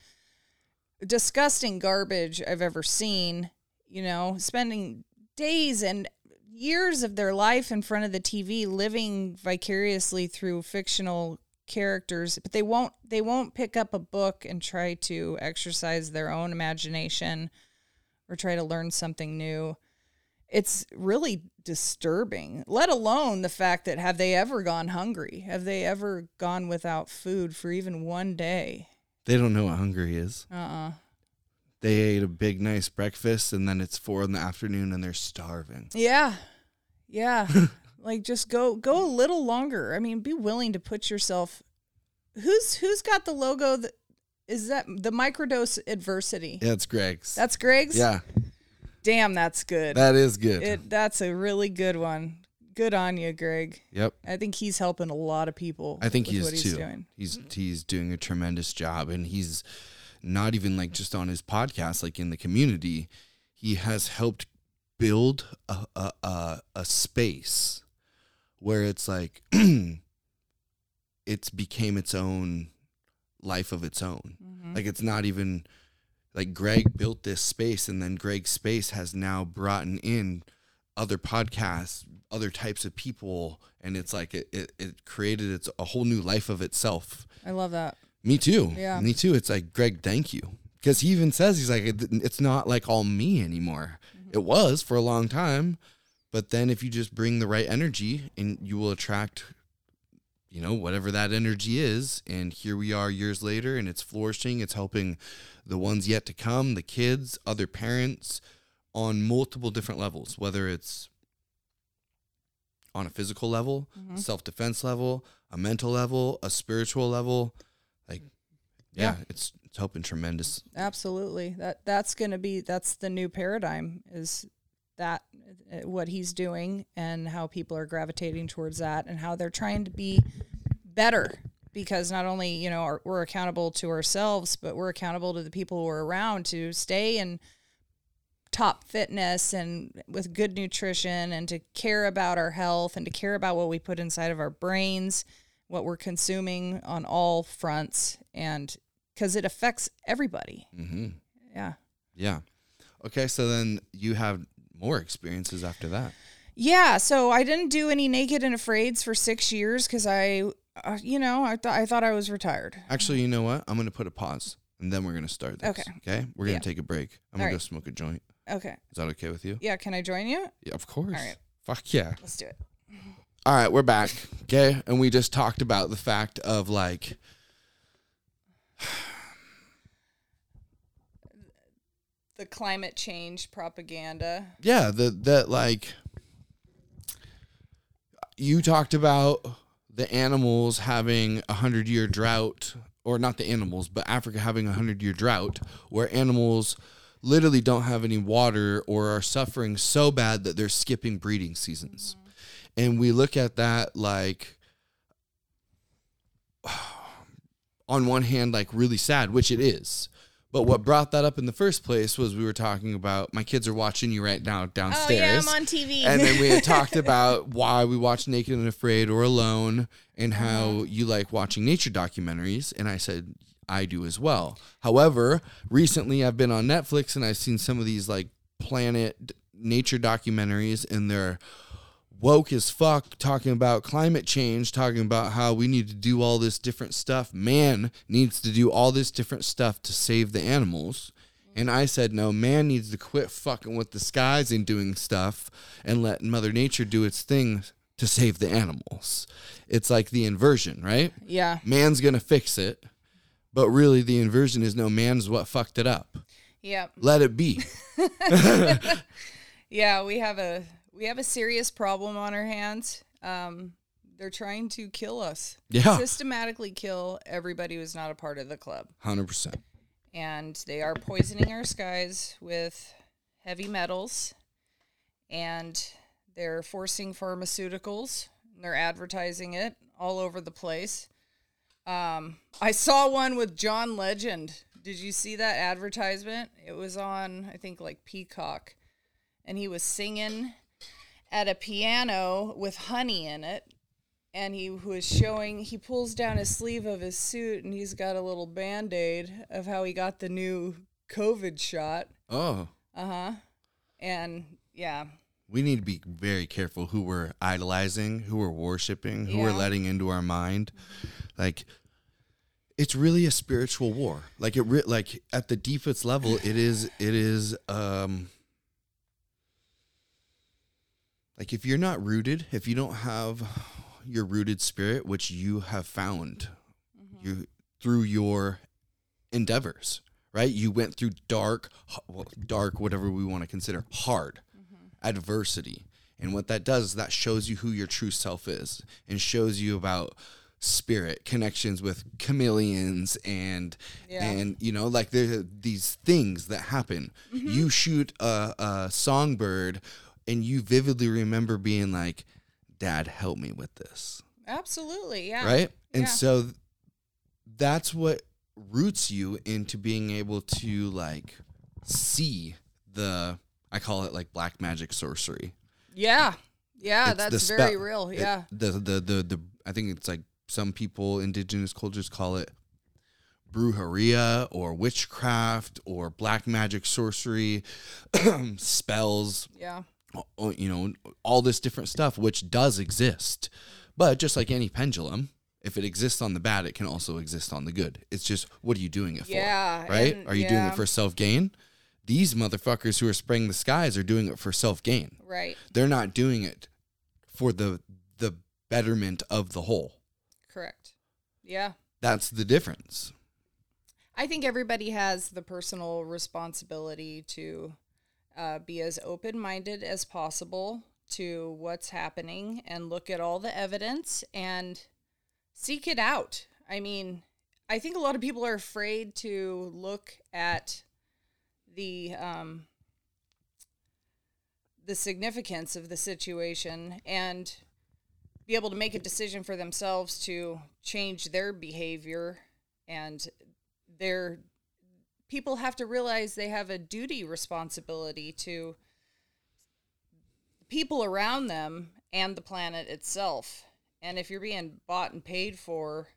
disgusting garbage I've ever seen, you know, spending days and years of their life in front of the TV living vicariously through fictional characters, but they won't they won't pick up a book and try to exercise their own imagination or try to learn something new. It's really disturbing, let alone the fact that have they ever gone hungry? Have they ever gone without food for even one day? They don't know what hungry is. Uh uh They ate a big, nice breakfast, and then it's four in the afternoon, and they're starving. Yeah. Yeah. like just go go a little longer. I mean, be willing to put yourself Who's who's got the logo that is that the microdose adversity? Yeah, it's Greg's. That's Greg's? yeah, Damn, that's good. that is good. it that's a really good one. Good on you, Greg. yep. I think he's helping a lot of people. I think he is he's too. Doing. He's he's doing a tremendous job, and he's not even like just on his podcast, like in the community. He has helped build a a a, a space where it's like it's became its own life of its own. Mm-hmm. Like it's not even like Greg built this space, and then Greg's space has now brought in other podcasts, other types of people, and it's like it, it, it created its a whole new life of itself. I love that. Me too. Yeah. Me too. It's like Greg, thank you, because he even says he's like "It- it's not like all me anymore. It was for a long time, but then if you just bring the right energy, and you will attract, you know, whatever that energy is. And here we are years later, and it's flourishing. It's helping the ones yet to come, the kids, other parents, on multiple different levels, whether it's on a physical level, Mm-hmm. self defense level, a mental level, a spiritual level. Like, yeah, Yeah. it's it's helping tremendous. Absolutely. That that's going to be that's the new paradigm is that uh, what he's doing and how people are gravitating towards that and how they're trying to be better because not only, you know, are, we're accountable to ourselves, but we're accountable to the people who are around to stay in top fitness and with good nutrition and to care about our health and to care about what we put inside of our brains, what we're consuming on all fronts and cuz it affects everybody. hmm Yeah. Yeah. Okay, so then you have more experiences after that. Yeah, so I didn't do any naked and afraids for 6 years cuz I uh, you know, I thought I thought I was retired. Actually, you know what? I'm to put a pause and then we're to start this. Okay. Okay. We're going Yeah. take a break. I'm All going to go smoke a joint. Okay. Is that okay with you? Yeah, can I join you? Yeah, of course. right. Fuck yeah. Let's do it. All right, we're back. Okay. And we just talked about the fact of like, The climate change propaganda. yeah, the, that like, you talked about the animals having a hundred year drought, or not the animals, but Africa having a hundred year drought, where animals literally don't have any water or are suffering so bad that they're skipping breeding seasons. And we look at that like, on one hand, like really sad, which it is. But what brought that up in the first place was we were talking about my kids are watching you right now downstairs. Oh yeah, I'm on TV. And then we had talked about why we watch Naked and Afraid or Alone and Uh-huh. how you like watching nature documentaries. And I said, I do as well. However, recently I've been on Netflix and I've seen some of these like planet nature documentaries and they're woke as fuck talking about climate change, talking about how we need to do all this different stuff. Man needs to do all this different stuff to save the animals. And I said, no, man needs to quit fucking with the skies and doing stuff and let Mother Nature do its thing to save the animals. It's like the inversion, right? yeah. Man's going to fix it. But really, the inversion is no, man's what fucked it up. Yep. Let it be. Yeah, we have a we have a serious problem on our hands. Um, they're trying to kill us. Yeah. Systematically kill everybody who's not a part of the club. 100%. And they are poisoning our skies with heavy metals. And they're forcing pharmaceuticals. And they're advertising it all over the place. Um, I saw one with John Legend. Did you see that advertisement? It was on, I think, like Peacock. and he was singing at a piano with honey in it. And he was showing, he pulls down his sleeve of his suit and he's got a little band aid of how he got the new COVID shot. Oh, Uh huh. And yeah, we need to be very careful who we're idolizing, who we're worshiping, who we're letting into our mind. Like, it's really a spiritual war. Like it, re- like at the deepest level, it is. It is. Um, like if you're not rooted, if you don't have your rooted spirit, which you have found, mm-hmm. you through your endeavors, right? You went through dark, well, dark, whatever we want to consider, hard mm-hmm. adversity. And what that does is that shows you who your true self is and shows you about spirit connections with chameleons and Yeah. and you know like there these things that happen mm-hmm. you shoot a, a songbird and you vividly remember being like dad help me with this absolutely. Yeah. right? And Yeah. so that's what roots you into being able to like see the I call it like black magic sorcery. Yeah. Yeah. It's that's spell- very real. it- Yeah. the, the the the I think it's like some people indigenous cultures call it brujeria or witchcraft or black magic sorcery spells yeah. You know, all this different stuff, which does exist. But just like any pendulum, if it exists on the bad, it can also exist on the good. It's just, what are you doing it for? Yeah, Right? and- Are you doing it for self gain? These motherfuckers who are spraying the skies are doing it for self gain. Right. They're not doing it for the the betterment of the whole. Correct. Yeah. That's the difference. I think everybody has the personal responsibility to uh, be as open minded as possible to what's happening and look at all the evidence and seek it out. I mean, I think a lot of people are afraid to look at the um, the significance of the situation and be able to make a decision for themselves to change their behavior and their people have to realize they have a duty responsibility to people around them and the planet itself. And if you're being bought and paid for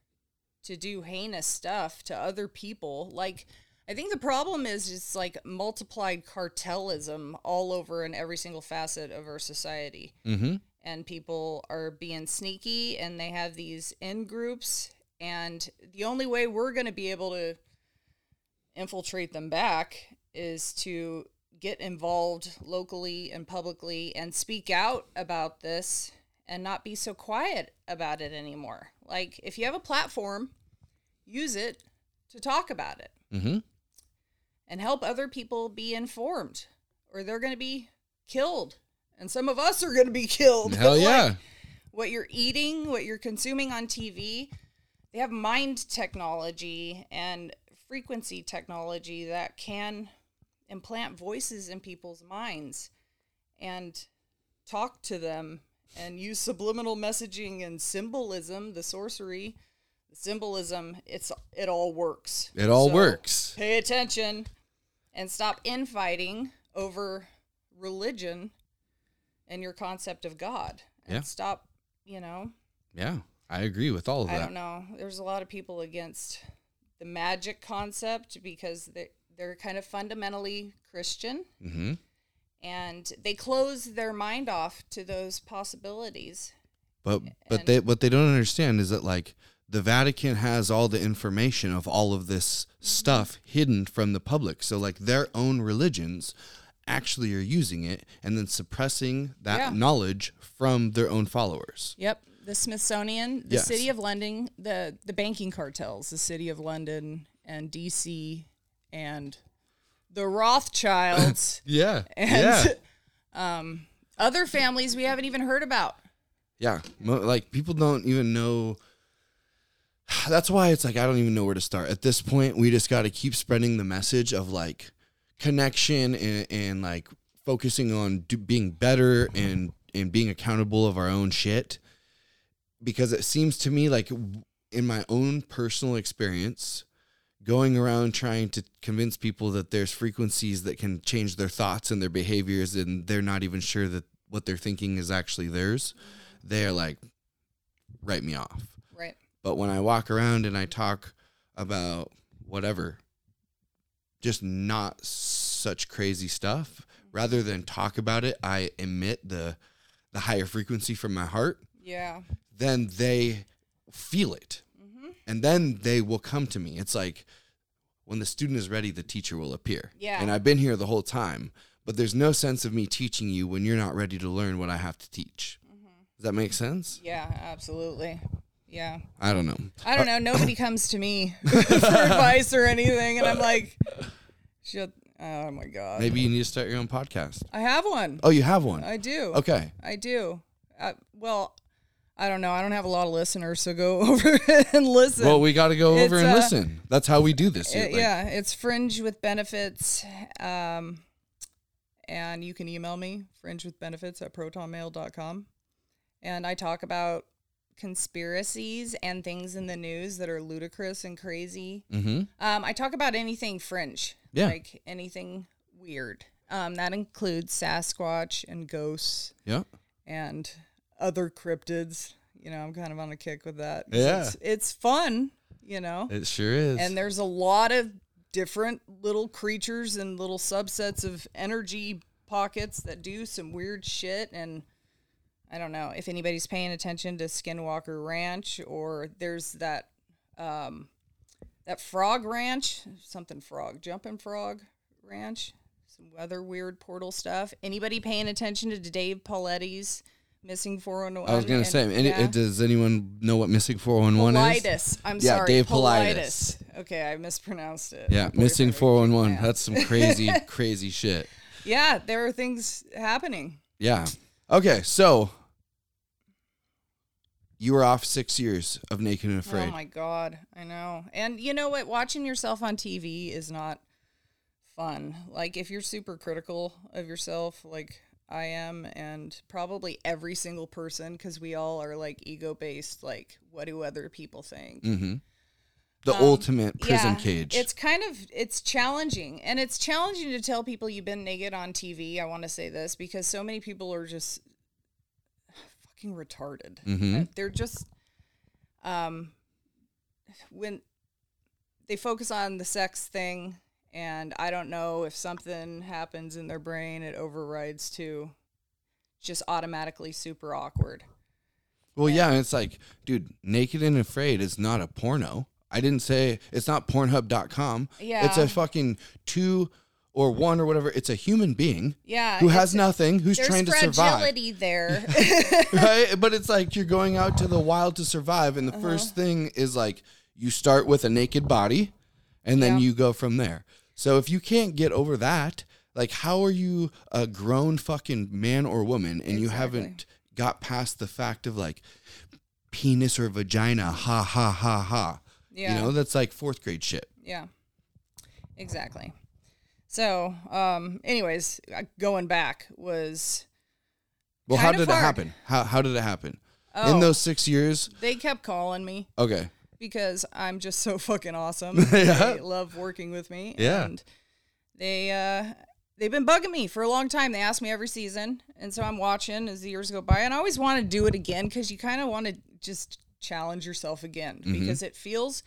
to do heinous stuff to other people like i think the problem is just like multiplied cartelism all over in every single facet of our society. Mm-hmm. and people are being sneaky and they have these in groups. And the only way we're going to be able to infiltrate them back is to get involved locally and publicly and speak out about this and not be so quiet about it anymore like if you have a platform use it to talk about it Mm-hmm. and help other people be informed or they're going to be killed and some of us are going to be killed Hell Like, yeah. what you're eating what you're consuming on tv they have mind technology and frequency technology that can implant voices in people's minds and talk to them and use subliminal messaging and symbolism the sorcery the symbolism it's it all works It all So, works. pay attention and stop infighting over religion and your concept of God. And Yeah. stop, you know, Yeah. I agree with all of I that. I don't know. There's a lot of people against the magic concept because they they're kind of fundamentally Christian Mm-hmm. and they close their mind off to those possibilities. But but And- they what they don't understand is that like the Vatican has all the information of all of this stuff hidden from the public. So like their own religions actually are using it and then suppressing that Yeah. knowledge from their own followers. Yep. The Smithsonian, the Yes. city of London, the the banking cartels, the city of London and DC and the Rothschilds Yeah. and um, other families we haven't even heard about. Yeah, like people don't even know. That's why it's like I don't even know where to start. At this point, we just got to keep spreading the message of like connection and, and like focusing on do, being better and and being accountable of our own shit. Because it seems to me like in my own personal experience, going around trying to convince people that there's frequencies that can change their thoughts and their behaviors and they're not even sure that what they're thinking is actually theirs mm-hmm. they're like write me off Right. but when i walk around and i talk about whatever just not such crazy stuff mm-hmm. rather than talk about it i emit the the higher frequency from my heart Yeah. Then they feel it. Mm-hmm. And then they will come to me. It's like when the student is ready, the teacher will appear. Yeah. And I've been here the whole time, but there's no sense of me teaching you when you're not ready to learn what I have to teach. Mm-hmm. Does that make sense? Yeah, absolutely. Yeah. I don't know. I don't know. Nobody comes to me for advice or anything. And I'm like, shut. Oh my God. Maybe you need to start your own podcast. I have one. Oh, you have one. I do. Okay. I do. Uh, well, I don't know. I don't have a lot of listeners, so go over and listen. Well, we got to go over and uh, listen. That's how we do this. Here. Like, yeah, it's Fringe with Benefits. Um, and you can email me, fringe with benefits at protonmail.com. And I talk about conspiracies and things in the news that are ludicrous and crazy. Mhm. Um, I talk about anything fringe, Yeah. like anything weird. Um, that includes Sasquatch and ghosts Yeah. and other cryptids. You know, I'm kind of on a kick with that. Yeah. It's, it's fun, you know It sure is. and there's a lot of different little creatures and little subsets of energy pockets that do some weird shit and I don't know if anybody's paying attention to Skinwalker Ranch or there's that um that frog ranch, something frog, jumping frog ranch, some other weird portal stuff. Anybody paying attention to Dave Pauletti's missing 411? I was going to say, any, yeah. does anyone know what Missing 411 is? Paulides. I'm sorry. Yeah, sorry. Dave Paulides. Okay, I mispronounced it. Yeah, My Missing 411. Yeah. That's some crazy, crazy shit. Yeah, there are things happening. Yeah. Okay, so you were off six years of Naked and Afraid. Oh my god, I know. And you know what? Watching yourself on TV is not fun. Like if you're super critical of yourself, like I am, and probably every single person, because we all are like ego based. Like, what do other people think? mm-hmm. The ultimate prison Um, Yeah, cage. It's kind of it's challenging, and it's challenging to tell people you've been naked on TV. I want to say this because so many people are just fucking retarded. Mhm. Uh, They're just um when they focus on the sex thing, and I don't know if something happens in their brain, it overrides to just automatically super awkward. well, yeah, and it's like, dude, Naked and Afraid is not a porno. I didn't say it's not Pornhub.com. Yeah, It's a fucking two or one or whatever. It's a human being Yeah, who has nothing, who's trying to survive. fragility there. right? But it's like you're going out to the wild to survive, and the Uh-huh. first thing is like you start with a naked body, and then Yeah. you go from there. So if you can't get over that, like how are you a grown fucking man or woman, and you haven't got past the fact of like penis or vagina? Ha ha ha ha. Yeah. You know that's like fourth grade shit. Yeah, exactly. So, um, anyways, uh, going back was Well, how did of it happen? How how did it happen? Oh. In those six years, they kept calling me okay, because I'm just so fucking awesome. Yeah. They love working with me. Yeah. And they uh they've been bugging me for a long time. They ask me every season, and so I'm watching as the years go by, and I always want to do it again because you kind of want to just challenge yourself again because it feels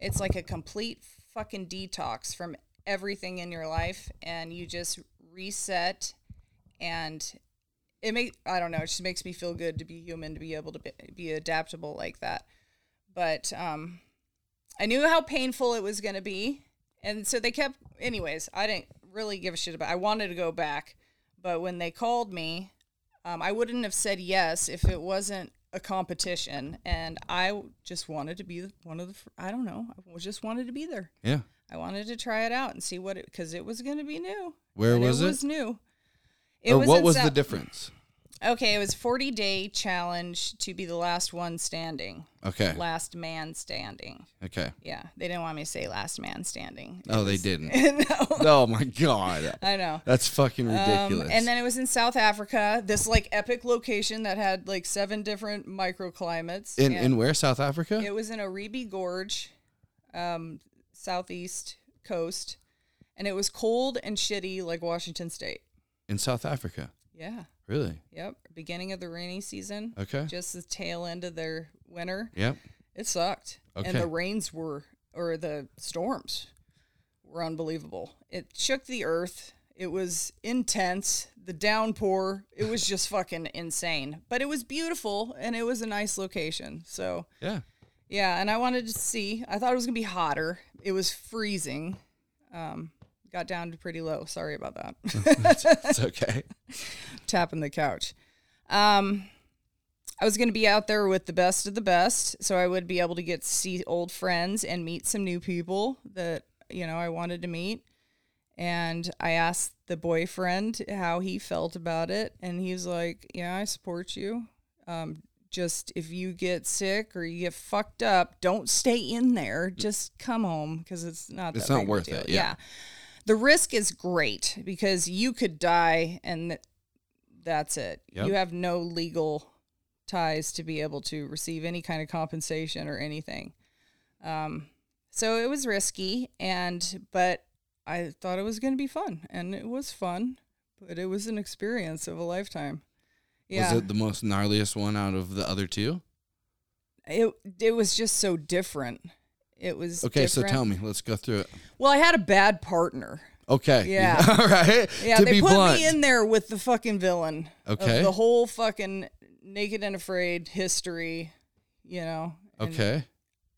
it's like a complete fucking detox from everything in your life, and you just reset and it make I don't know, it just makes me feel good to be human to be able to be, be adaptable like that. But um I knew how painful it was going to be. And so they kept anyways, I didn't really give a shit about. I wanted to go back, but when they called me, um I wouldn't have said yes if it wasn't a competition and I just wanted to be one of the I don't know, I just wanted to be there. yeah. I wanted to try it out and see what it because it was going to be new. Where was it? it? was new. It or what in was the difference? Okay, it was 40 day challenge to be the last one standing. Okay, Last man standing. okay. Yeah, they didn't want me to say last man standing. Oh, they didn't. no, Oh my god. I know. That's fucking Um, ridiculous. and then it was in South Africa, this like epic location that had like seven different microclimates. in in where South Africa? it was in Oribi Gorge, um, southeast coast, and it was cold and shitty like Washington State. In South Africa. Yeah. Really? Yep. Beginning of the rainy season. Okay. Just the tail end of their winter. Yep. It sucked. Okay. And the rains were, or the storms were unbelievable. It shook the earth. It was intense. The downpour, it was just fucking insane. But it was beautiful and it was a nice location. So, Yeah. yeah. And I wanted to see, I thought it was going to be hotter. It was freezing. Um, got down to pretty low. Sorry about that. It's okay. tapping the couch. Um, I was going to be out there with the best of the best, so I would be able to get to see old friends and meet some new people that you know I wanted to meet. And I asked the boyfriend how he felt about it, and he was like, "Yeah, I support you. Um, just if you get sick or you get fucked up, don't stay in there. Just come home because it's not. It's not worth deal." it, yeah. The risk is great because you could die and th- that's it. Yep. You have no legal ties to be able to receive any kind of compensation or anything. Um, so it was risky, and but I thought it was going to be fun, and it was fun, but it was an experience of a lifetime. Yeah, Was it the most gnarliest one out of the other two? it it was just so different. It was Okay, so tell me. Let's go through it. Well, I had a bad partner. Okay. Yeah. All right. Yeah, to they put blunt. me in there with the fucking villain. Okay. Of the whole fucking naked and afraid history, you know. okay.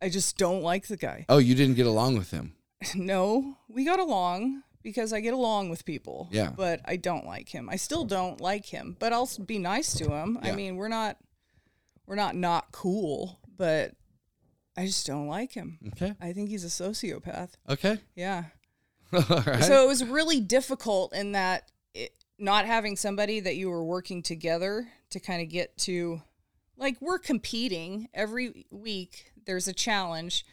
I just don't like the guy. Oh, you didn't get along with him. No, we got along because I get along with people. Yeah. But I don't like him. I still don't like him, but I'll be nice to him. I mean, we're not we're not not cool, but I just don't like him. Okay. I think he's a sociopath. Okay. Yeah. All right. So it was really difficult in that it, not having somebody that you were working together to kind of get to, like, we're competing every week. There's a challenge.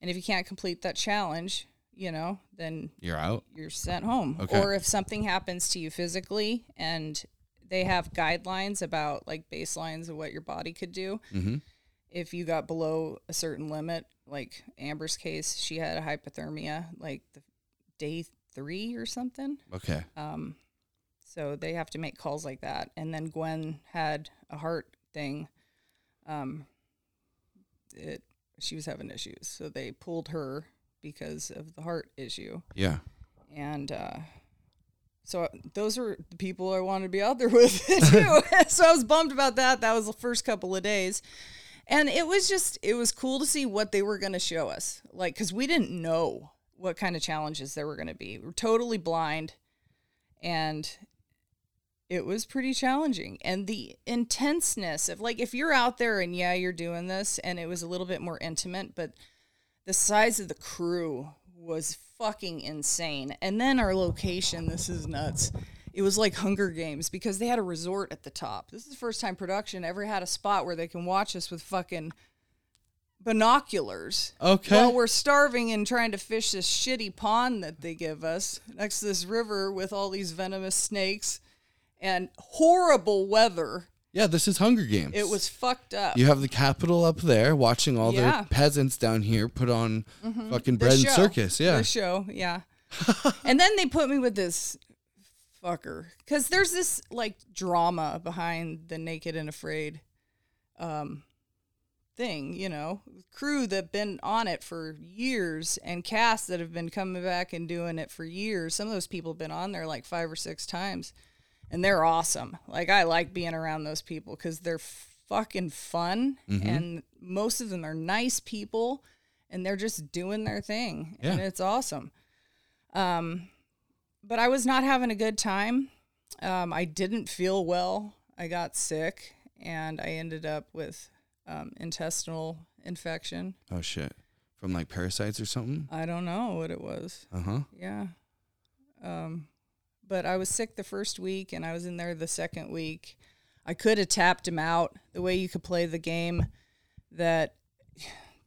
And if you can't complete that challenge, you know, then You're out. you're sent home. Okay. Or if something happens to you physically and they have guidelines about like baselines of what your body could do. Mm-hmm. If you got below a certain limit, like Amber's case, she had a hypothermia like the day three or something. Okay. Um, so they have to make calls like that. And then Gwen had a heart thing. Um, it she was having issues, so they pulled her because of the heart issue. Yeah. And uh, so those are the people I wanted to be out there with too. so I was bummed about that. That was the first couple of days. And it was just, it was cool to see what they were going to show us. Like, because we didn't know what kind of challenges there were going to be. We're totally blind. And it was pretty challenging. And the intenseness of, like, if you're out there and yeah, you're doing this, and it was a little bit more intimate, but the size of the crew was fucking insane. And then our location, this is nuts. It was like Hunger Games because they had a resort at the top. This is the first time production ever had a spot where they can watch us with fucking binoculars. Okay. While we're starving and trying to fish this shitty pond that they give us next to this river with all these venomous snakes and horrible weather. Yeah, this is Hunger Games. It was fucked up. You have the capital up there, watching all Yeah. the peasants down here put on mm-hmm. fucking The bread and circus. Yeah. The show, yeah. and then they put me with this fucker because there's this like drama behind the Naked and Afraid um thing, you know, crew that been on it for years and cast that have been coming back and doing it for years. Some of those people have been on there like five or six times, and they're awesome. Like I like being around those people because they're fucking fun, and most of them are nice people, and they're just doing their thing, and it's awesome. Um, but I was not having a good time. Um, I didn't feel well. I got sick, and I ended up with um, intestinal infection. Oh shit. From like parasites or something? I don't know what it was. Uh huh. Yeah. Um, but I was sick the first week and I was in there the second week. I could have tapped him out the way you could play the game that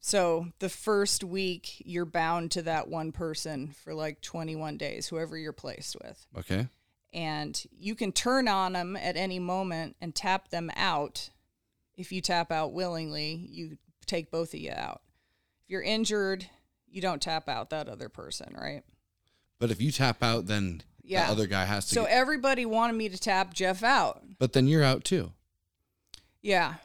so the first week you're bound to that one person for like 21 days whoever you're placed with Okay. and you can turn on them at any moment and tap them out. If you tap out willingly, you take both of you out. If you're injured, you don't tap out that other person, right? But if you tap out, then Yeah. the other guy has to. So get- everybody wanted me to tap Jeff out. but then you're out too. Yeah.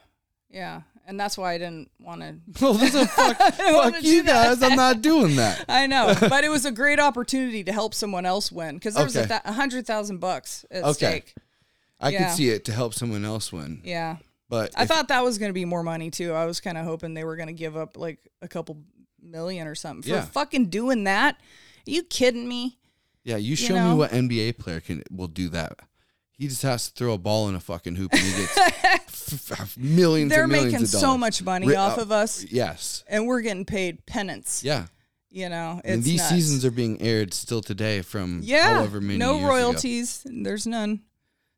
Yeah. And that's why I didn't want to. Well, this is fuck, fuck you guys. I'm not doing that. I know, but it was a great opportunity to help someone else win because there was a Okay. th- hundred thousand bucks at Okay. stake. I Yeah. could see it to help someone else win. Yeah. But I if- thought that was going to be more money too. I was kind of hoping they were going to give up like a couple million or something for Yeah. fucking doing that. Are you kidding me? yeah, you show know? me what NBA player can will do that. He just has to throw a ball in a fucking hoop and he gets millions. They're and millions making so much money off uh, of us, Yes. and we're getting paid penance. Yeah. You know, it's And these nuts. seasons are being aired still today from yeah, however many no years ago. royalties. There's none.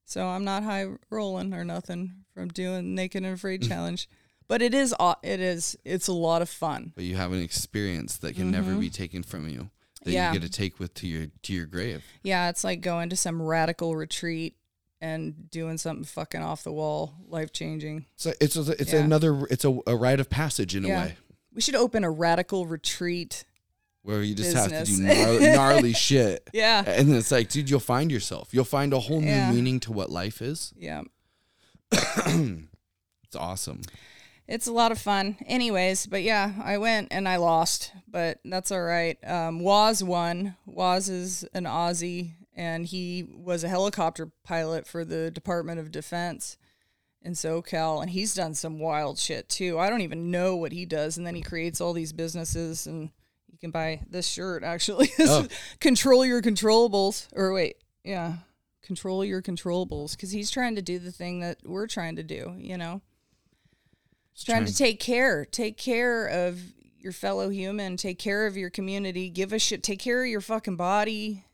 So I'm not high rolling or nothing from doing naked and afraid challenge. But it is it is it's a lot of fun. But you have an experience that can never be taken from you. That Mm-hmm. Yeah. you get to take with to your to your grave. Yeah, it's like going to some radical retreat and doing something fucking off the wall, life changing. So it's a, it's Yeah. another it's a, a rite of passage in a way We should open a radical retreat. where you just have to do gnarly, gnarly shit. Yeah. And it's like, dude, you'll find yourself. You'll find a whole new Yeah. meaning to what life is. Yeah. It's awesome. It's a lot of fun. Anyways, but yeah, I went and I lost, but that's all right. Um, Waz won. Waz is an Aussie, and he was a helicopter pilot for the Department of Defense in SoCal, and he's done some wild shit too. I don't even know what he does, and then he creates all these businesses, and you can buy this shirt actually. Oh. Control your controllables, or wait, yeah, control your controllables, because he's trying to do the thing that we're trying to do, you know trying to take care take care of your fellow human take care of your community give a shit take care of your fucking body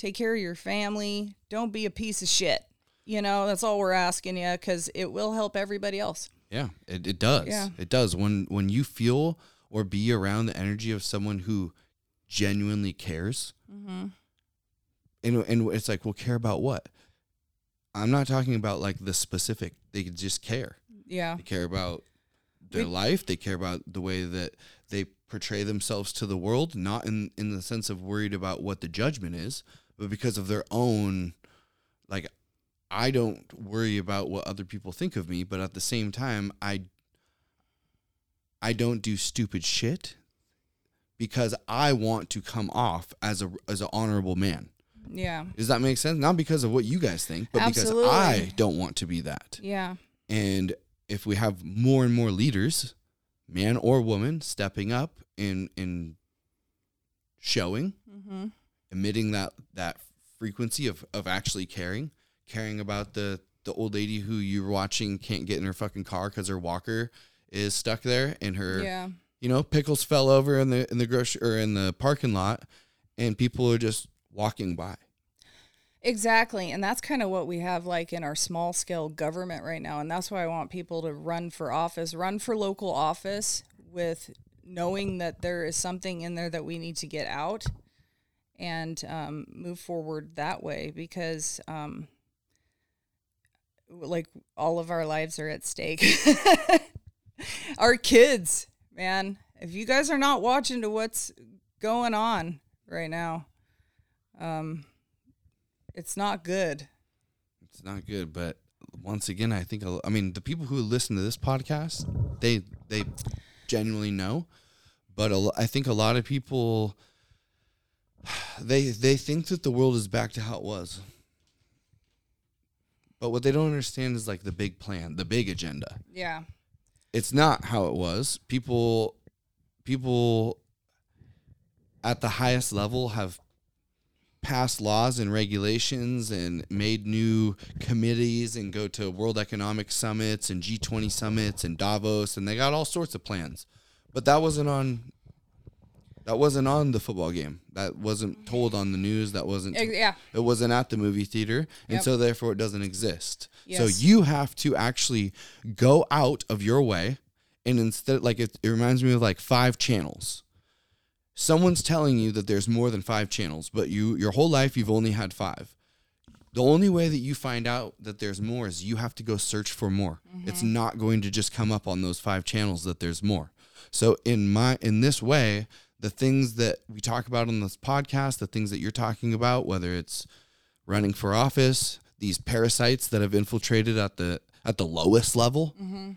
take care of your family don't be a piece of shit you know that's all we're asking you because it will help everybody else Yeah, it, it does. Yeah. It does. When when you feel or be around the energy of someone who genuinely cares, mm-hmm. and and it's like, well, care about what? I'm not talking about like the specific. They just care. yeah They care about their We- life. They care about the way that they portray themselves to the world, not in in the sense of worried about what the judgment is, but because of their own like I don't worry about what other people think of me, but at the same time I I don't do stupid shit because I want to come off as a as an honorable man. yeah Does that make sense? Not because of what you guys think, but Absolutely. because I don't want to be that. yeah And if we have more and more leaders, man or woman, stepping up and and showing, mm-hmm. Emitting that that frequency of of actually caring, caring about the the old lady who you're watching can't get in her fucking car because her walker is stuck there and her yeah you know pickles fell over in the in the grocery or in the parking lot and people are just walking by Exactly. And that's kind of what we have like in our small scale government right now. And that's why I want people to run for office, run for local office with knowing that there is something in there that we need to get out and um, move forward that way because, um, like, all of our lives are at stake. our kids, man, if you guys are not watching to what's going on right now, um, it's not good. it's not good but once again i think i mean the people who listen to this podcast they they genuinely know but a i think a lot of people they they think that the world is back to how it was. But what they don't understand is like the big plan the big agenda. Yeah. it's not how it was. People people at the highest level have passed laws and regulations and made new committees and go to world economic summits and G20 summits and Davos and they got all sorts of plans. But that wasn't on that wasn't on the football game. That wasn't told on the news. That wasn't Ex- Yeah. it wasn't at the movie theater. And Yep. so therefore it doesn't exist. So you have to actually go out of your way and instead like it, it reminds me of like five channels. Someone's telling you that there's more than five channels but you your whole life you've only had five. The only way that you find out that there's more is you have to go search for more. It's mm-hmm. not going to just come up on those five channels that there's more. So in my in this way the things that we talk about on this podcast, the things that you're talking about, whether it's running for office, these parasites that have infiltrated at the at the lowest level, Mm-hmm.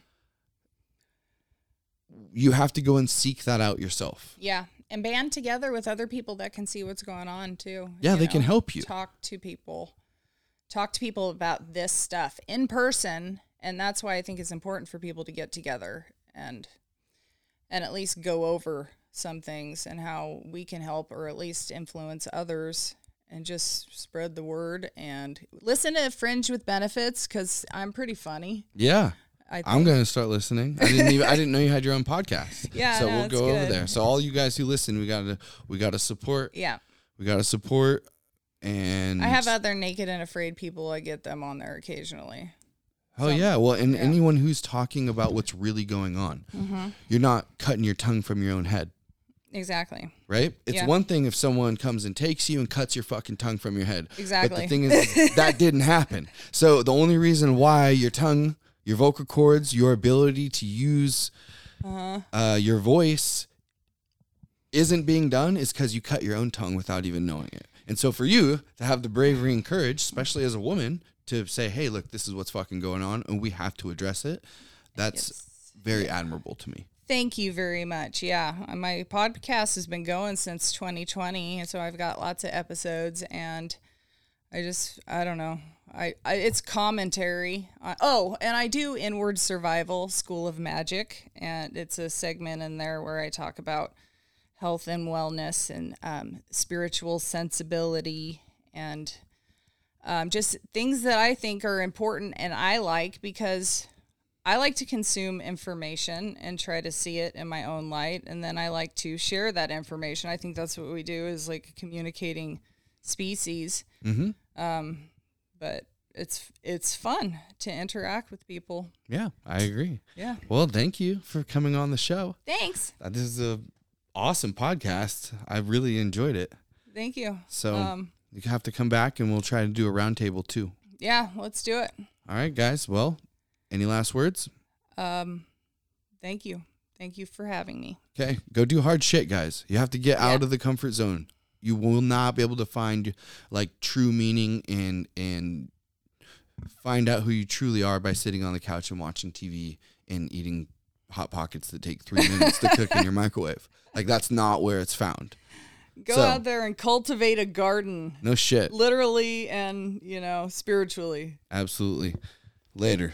you have to go and seek that out yourself. Yeah, and band together with other people that can see what's going on too. Yeah, they can help you. Talk to people. Talk to people about this stuff in person, and that's why I think it's important for people to get together and and at least go over some things and how we can help or at least influence others and just spread the word and listen to Fringe with Benefits because I'm pretty funny. Yeah. I think. I'm gonna start listening. I didn't even I didn't know you had your own podcast. Yeah, So no, we'll go over there. So all you guys who listen, we gotta we gotta support. yeah. We gotta support and I have other naked and afraid people. I get them on there occasionally. Oh some- yeah. Well and yeah. anyone who's talking about what's really going on. Mm-hmm. You're not cutting your tongue from your own head. Exactly. Right? It's Yeah. one thing if someone comes and takes you and cuts your fucking tongue from your head. Exactly. But the thing is, that didn't happen. So the only reason why your tongue, your vocal cords, your ability to use Uh-huh. uh, your voice isn't being done is because you cut your own tongue without even knowing it. And so for you to have the bravery and courage, especially as a woman, to say, "Hey, look, this is what's fucking going on, and we have to address it," that's Yes. very admirable to me. Thank you very much. Yeah, my podcast has been going since 2020, and so I've got lots of episodes, and I just I don't know. I, I it's commentary. Uh, oh, and I do Inward Survival School of Magic, and it's a segment in there where I talk about health and wellness and um, spiritual sensibility and um, just things that I think are important and I like because I like to consume information and try to see it in my own light, and then I like to share that information. I think that's what we do is like communicating species. Mm-hmm. Um, but it's it's fun to interact with people. Yeah, I agree. Yeah. Well, thank you for coming on the show. Thanks. Uh, This is a awesome podcast. I really enjoyed it. Thank you. So Um, you have to come back, and we'll try to do a roundtable too. yeah, let's do it. All right, guys. Well, any last words? Um, thank you. Thank you for having me. Okay, go do hard shit, guys. You have to get out of the comfort zone. You will not be able to find like true meaning and and find out who you truly are by sitting on the couch and watching TV and eating hot pockets that take three minutes to cook in your microwave. Like that's not where it's found. Go So- out there and cultivate a garden, No shit. literally and you know spiritually. Absolutely. Later.